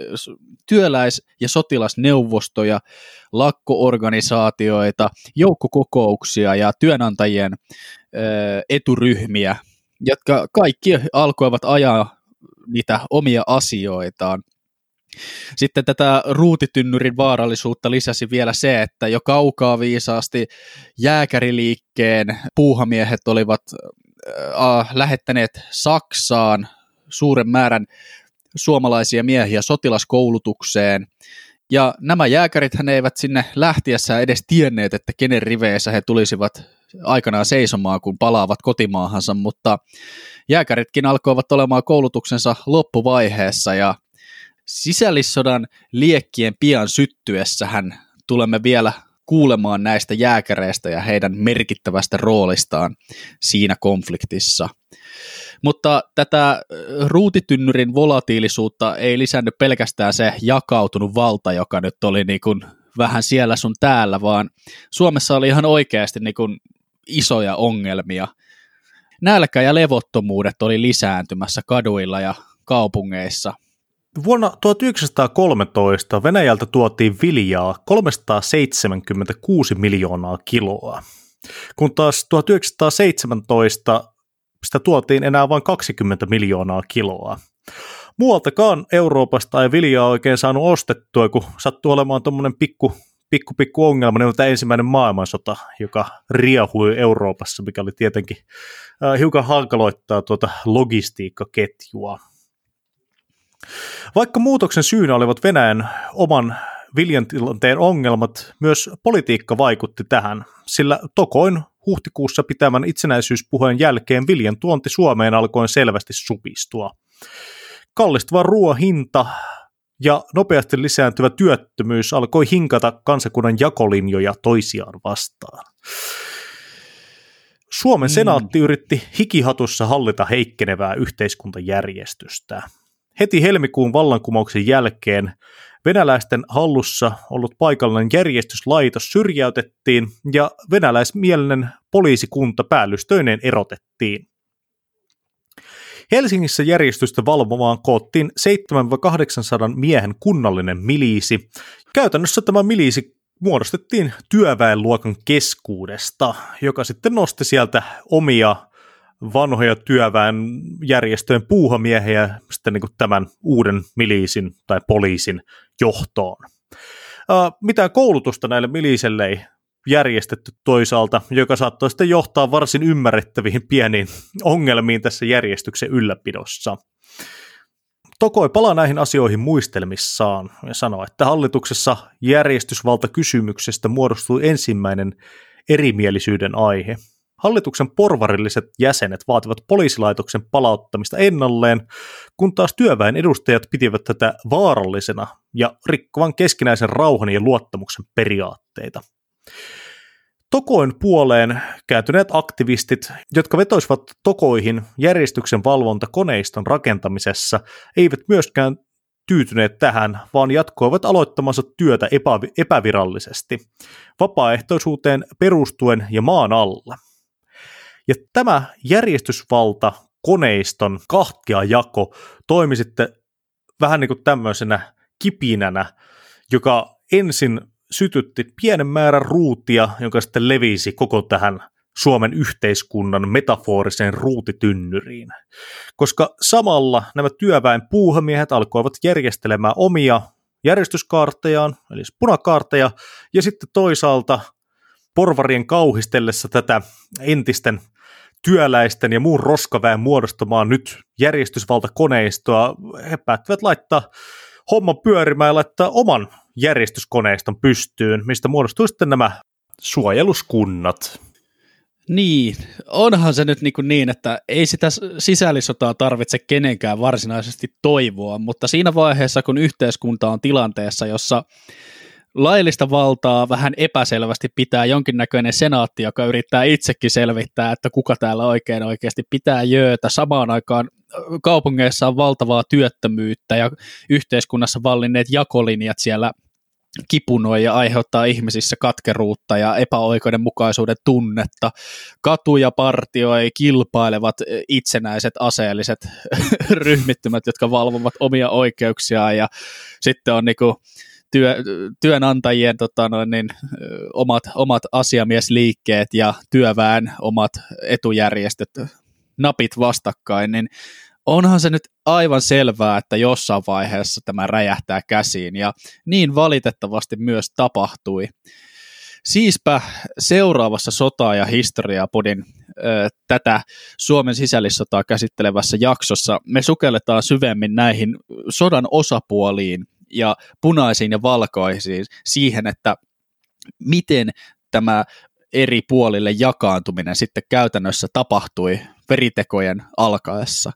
työläis- ja sotilasneuvostoja, lakkoorganisaatioita, joukkokokouksia ja työnantajien eturyhmiä, jotka kaikki alkoivat ajaa niitä omia asioitaan. Sitten tätä ruutitynnyrin vaarallisuutta lisäsi vielä se, että jo kaukaa viisaasti jääkäriliikkeen puuhamiehet olivat äh, lähettäneet Saksaan suuren määrän suomalaisia miehiä sotilaskoulutukseen. Ja nämä jääkärit eivät sinne lähtiessä edes tienneet, että kenen riveissä he tulisivat aikanaan seisomaan, kun palaavat kotimaahansa, mutta jääkäritkin alkoivat olemaan koulutuksensa loppuvaiheessa ja sisällissodan liekkien pian syttyessähän tulemme vielä kuulemaan näistä jääkäreistä ja heidän merkittävästä roolistaan siinä konfliktissa. Mutta tätä ruutitynnyrin volatiilisuutta ei lisännyt pelkästään se jakautunut valta, joka nyt oli niin kuin vähän siellä sun täällä, vaan Suomessa oli ihan oikeasti niin kuin isoja ongelmia. Nälkä ja levottomuudet oli lisääntymässä kaduilla ja kaupungeissa. Vuonna 1913 Venäjältä tuotiin viljaa 376 miljoonaa kiloa, kun taas 1917 sitä tuotiin enää vain 20 miljoonaa kiloa. Muualtakaan Euroopasta ei viljaa oikein saanut ostettua, kun sattuu olemaan tuommoinen pikku pikku, pikku ongelma, niin tämä ensimmäinen maailmansota, joka riehui Euroopassa, mikä oli tietenkin äh, hiukan hankaloittaa tuota logistiikkaketjua. Vaikka muutoksen syynä olivat Venäjän oman viljentilanteen ongelmat, myös politiikka vaikutti tähän, sillä Tokoin huhtikuussa pitämän itsenäisyyspuheen jälkeen viljan tuonti Suomeen alkoi selvästi supistua. Kallistuva ruoan hinta ja nopeasti lisääntyvä työttömyys alkoi hinkata kansakunnan jakolinjoja toisiaan vastaan. Suomen mm. senaatti yritti hikihatussa hallita heikkenevää yhteiskuntajärjestystä. Heti helmikuun vallankumouksen jälkeen venäläisten hallussa ollut paikallinen järjestyslaitos syrjäytettiin ja venäläismielinen poliisikunta päällystöineen erotettiin. Helsingissä järjestystä valvomaan koottiin 700-800 miehen kunnallinen miliisi. Käytännössä tämä miliisi muodostettiin työväenluokan keskuudesta, joka sitten nosti sieltä omia vanhoja työväenjärjestöjen puuhamiehiä sitten niin tämän uuden miliisin tai poliisin johtoon. mitään koulutusta näille miliselle ei järjestetty toisaalta, joka saattoi sitten johtaa varsin ymmärrettäviin pieniin ongelmiin tässä järjestyksen ylläpidossa. Tokoi palaa näihin asioihin muistelmissaan ja sanoo, että hallituksessa järjestysvaltakysymyksestä muodostui ensimmäinen erimielisyyden aihe. Hallituksen porvarilliset jäsenet vaativat poliisilaitoksen palauttamista ennalleen, kun taas työväen edustajat pitivät tätä vaarallisena ja rikkovan keskinäisen rauhan ja luottamuksen periaatteita. Tokoin puoleen kääntyneet aktivistit, jotka vetoisivat Tokoihin järjestyksen valvontakoneiston rakentamisessa, eivät myöskään tyytyneet tähän, vaan jatkoivat aloittamansa työtä epä- epävirallisesti, vapaaehtoisuuteen perustuen ja maan alla. Ja tämä järjestysvalta koneiston kahtia jako toimi sitten vähän niin kuin tämmöisenä kipinänä, joka ensin sytytti pienen määrän ruutia, joka sitten levisi koko tähän Suomen yhteiskunnan metaforiseen ruutitynnyriin. Koska samalla nämä työväen puuhamiehet alkoivat järjestelemään omia järjestyskaartejaan, eli punakaarteja, ja sitten toisaalta porvarien kauhistellessa tätä entisten työläisten ja muun roskaväen muodostamaan nyt järjestysvaltakoneistoa, he päättivät laittaa homman pyörimään ja laittaa oman järjestyskoneiston pystyyn, mistä muodostuu sitten nämä suojeluskunnat. Niin, onhan se nyt niin, kuin niin, että ei sitä sisällissotaa tarvitse kenenkään varsinaisesti toivoa, mutta siinä vaiheessa, kun yhteiskunta on tilanteessa, jossa laillista valtaa vähän epäselvästi pitää jonkinnäköinen senaatti, joka yrittää itsekin selvittää, että kuka täällä oikein oikeasti pitää jöötä. Samaan aikaan kaupungeissa on valtavaa työttömyyttä ja yhteiskunnassa vallinneet jakolinjat siellä kipunoi ja aiheuttaa ihmisissä katkeruutta ja epäoikeudenmukaisuuden tunnetta. Katuja partioi kilpailevat itsenäiset aseelliset ryhmittymät, jotka valvovat omia oikeuksiaan ja sitten on niinku työ, työnantajien tota noin, niin, omat, omat asiamiesliikkeet ja työväen omat etujärjestöt napit vastakkain, niin onhan se nyt aivan selvää, että jossain vaiheessa tämä räjähtää käsiin, ja niin valitettavasti myös tapahtui. Siispä seuraavassa sota- ja historiapodin ö, tätä Suomen sisällissotaa käsittelevässä jaksossa me sukelletaan syvemmin näihin sodan osapuoliin ja punaisiin ja valkoisiin siihen, että miten tämä eri puolille jakaantuminen sitten käytännössä tapahtui veritekojen alkaessa.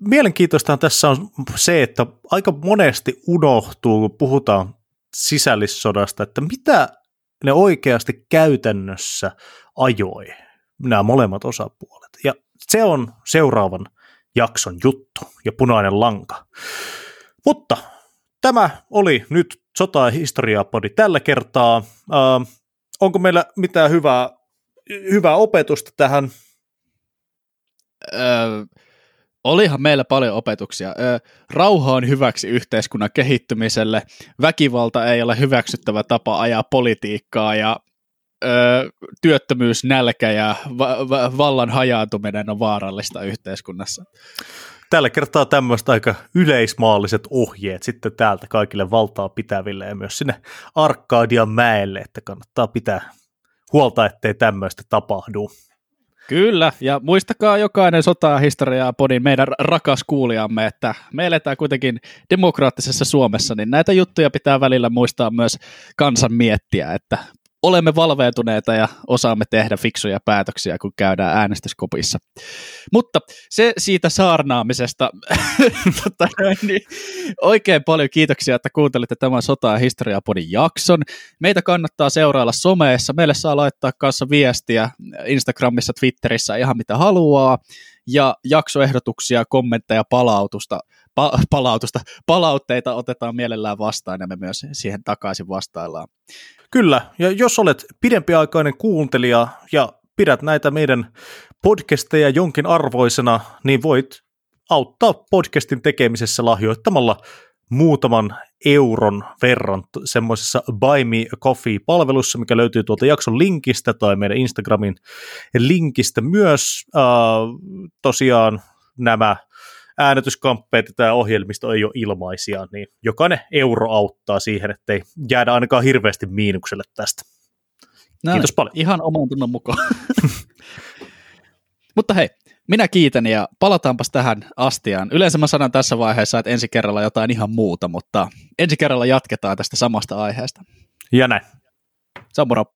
Mielenkiintoista tässä on se, että aika monesti unohtuu, kun puhutaan sisällissodasta, että mitä ne oikeasti käytännössä ajoi, nämä molemmat osapuolet. Ja se on seuraavan jakson juttu ja punainen lanka. Mutta tämä oli nyt sota- ja historiapodi tällä kertaa. Äh, onko meillä mitään hyvää, hyvää opetusta tähän? Öö, olihan meillä paljon opetuksia. Öö, rauha on hyväksi yhteiskunnan kehittymiselle, väkivalta ei ole hyväksyttävä tapa ajaa politiikkaa ja öö, työttömyys, nälkä ja va- va- vallan hajaantuminen on vaarallista yhteiskunnassa tällä kertaa tämmöistä aika yleismaalliset ohjeet sitten täältä kaikille valtaa pitäville ja myös sinne Arkadian mäelle, että kannattaa pitää huolta, ettei tämmöistä tapahdu. Kyllä, ja muistakaa jokainen sota historiaa podin meidän rakas kuulijamme, että me eletään kuitenkin demokraattisessa Suomessa, niin näitä juttuja pitää välillä muistaa myös kansan miettiä, että olemme valveutuneita ja osaamme tehdä fiksuja päätöksiä, kun käydään äänestyskopissa. Mutta se siitä saarnaamisesta. tota, niin, oikein paljon kiitoksia, että kuuntelitte tämän Sota- ja historiapodin jakson. Meitä kannattaa seurailla someessa. Meille saa laittaa kanssa viestiä Instagramissa, Twitterissä, ihan mitä haluaa. Ja jaksoehdotuksia, kommentteja, palautusta pa- palautusta, palautteita otetaan mielellään vastaan ja me myös siihen takaisin vastaillaan. Kyllä, ja jos olet pidempiaikainen kuuntelija ja pidät näitä meidän podcasteja jonkin arvoisena, niin voit auttaa podcastin tekemisessä lahjoittamalla muutaman euron verran semmoisessa Buy Me Coffee-palvelussa, mikä löytyy tuolta jakson linkistä tai meidän Instagramin linkistä myös. Uh, tosiaan nämä äänetyskamppeet ja tämä ohjelmisto ei ole ilmaisia, niin jokainen euro auttaa siihen, ettei jäädä ainakaan hirveästi miinukselle tästä. Näin, Kiitos paljon. Ihan oman tunnon mukaan. Mutta hei, minä kiitän ja palataanpas tähän astiaan. Yleensä mä sanon tässä vaiheessa, että ensi kerralla jotain ihan muuta, mutta ensi kerralla jatketaan tästä samasta aiheesta. Ja näin. Se on moro.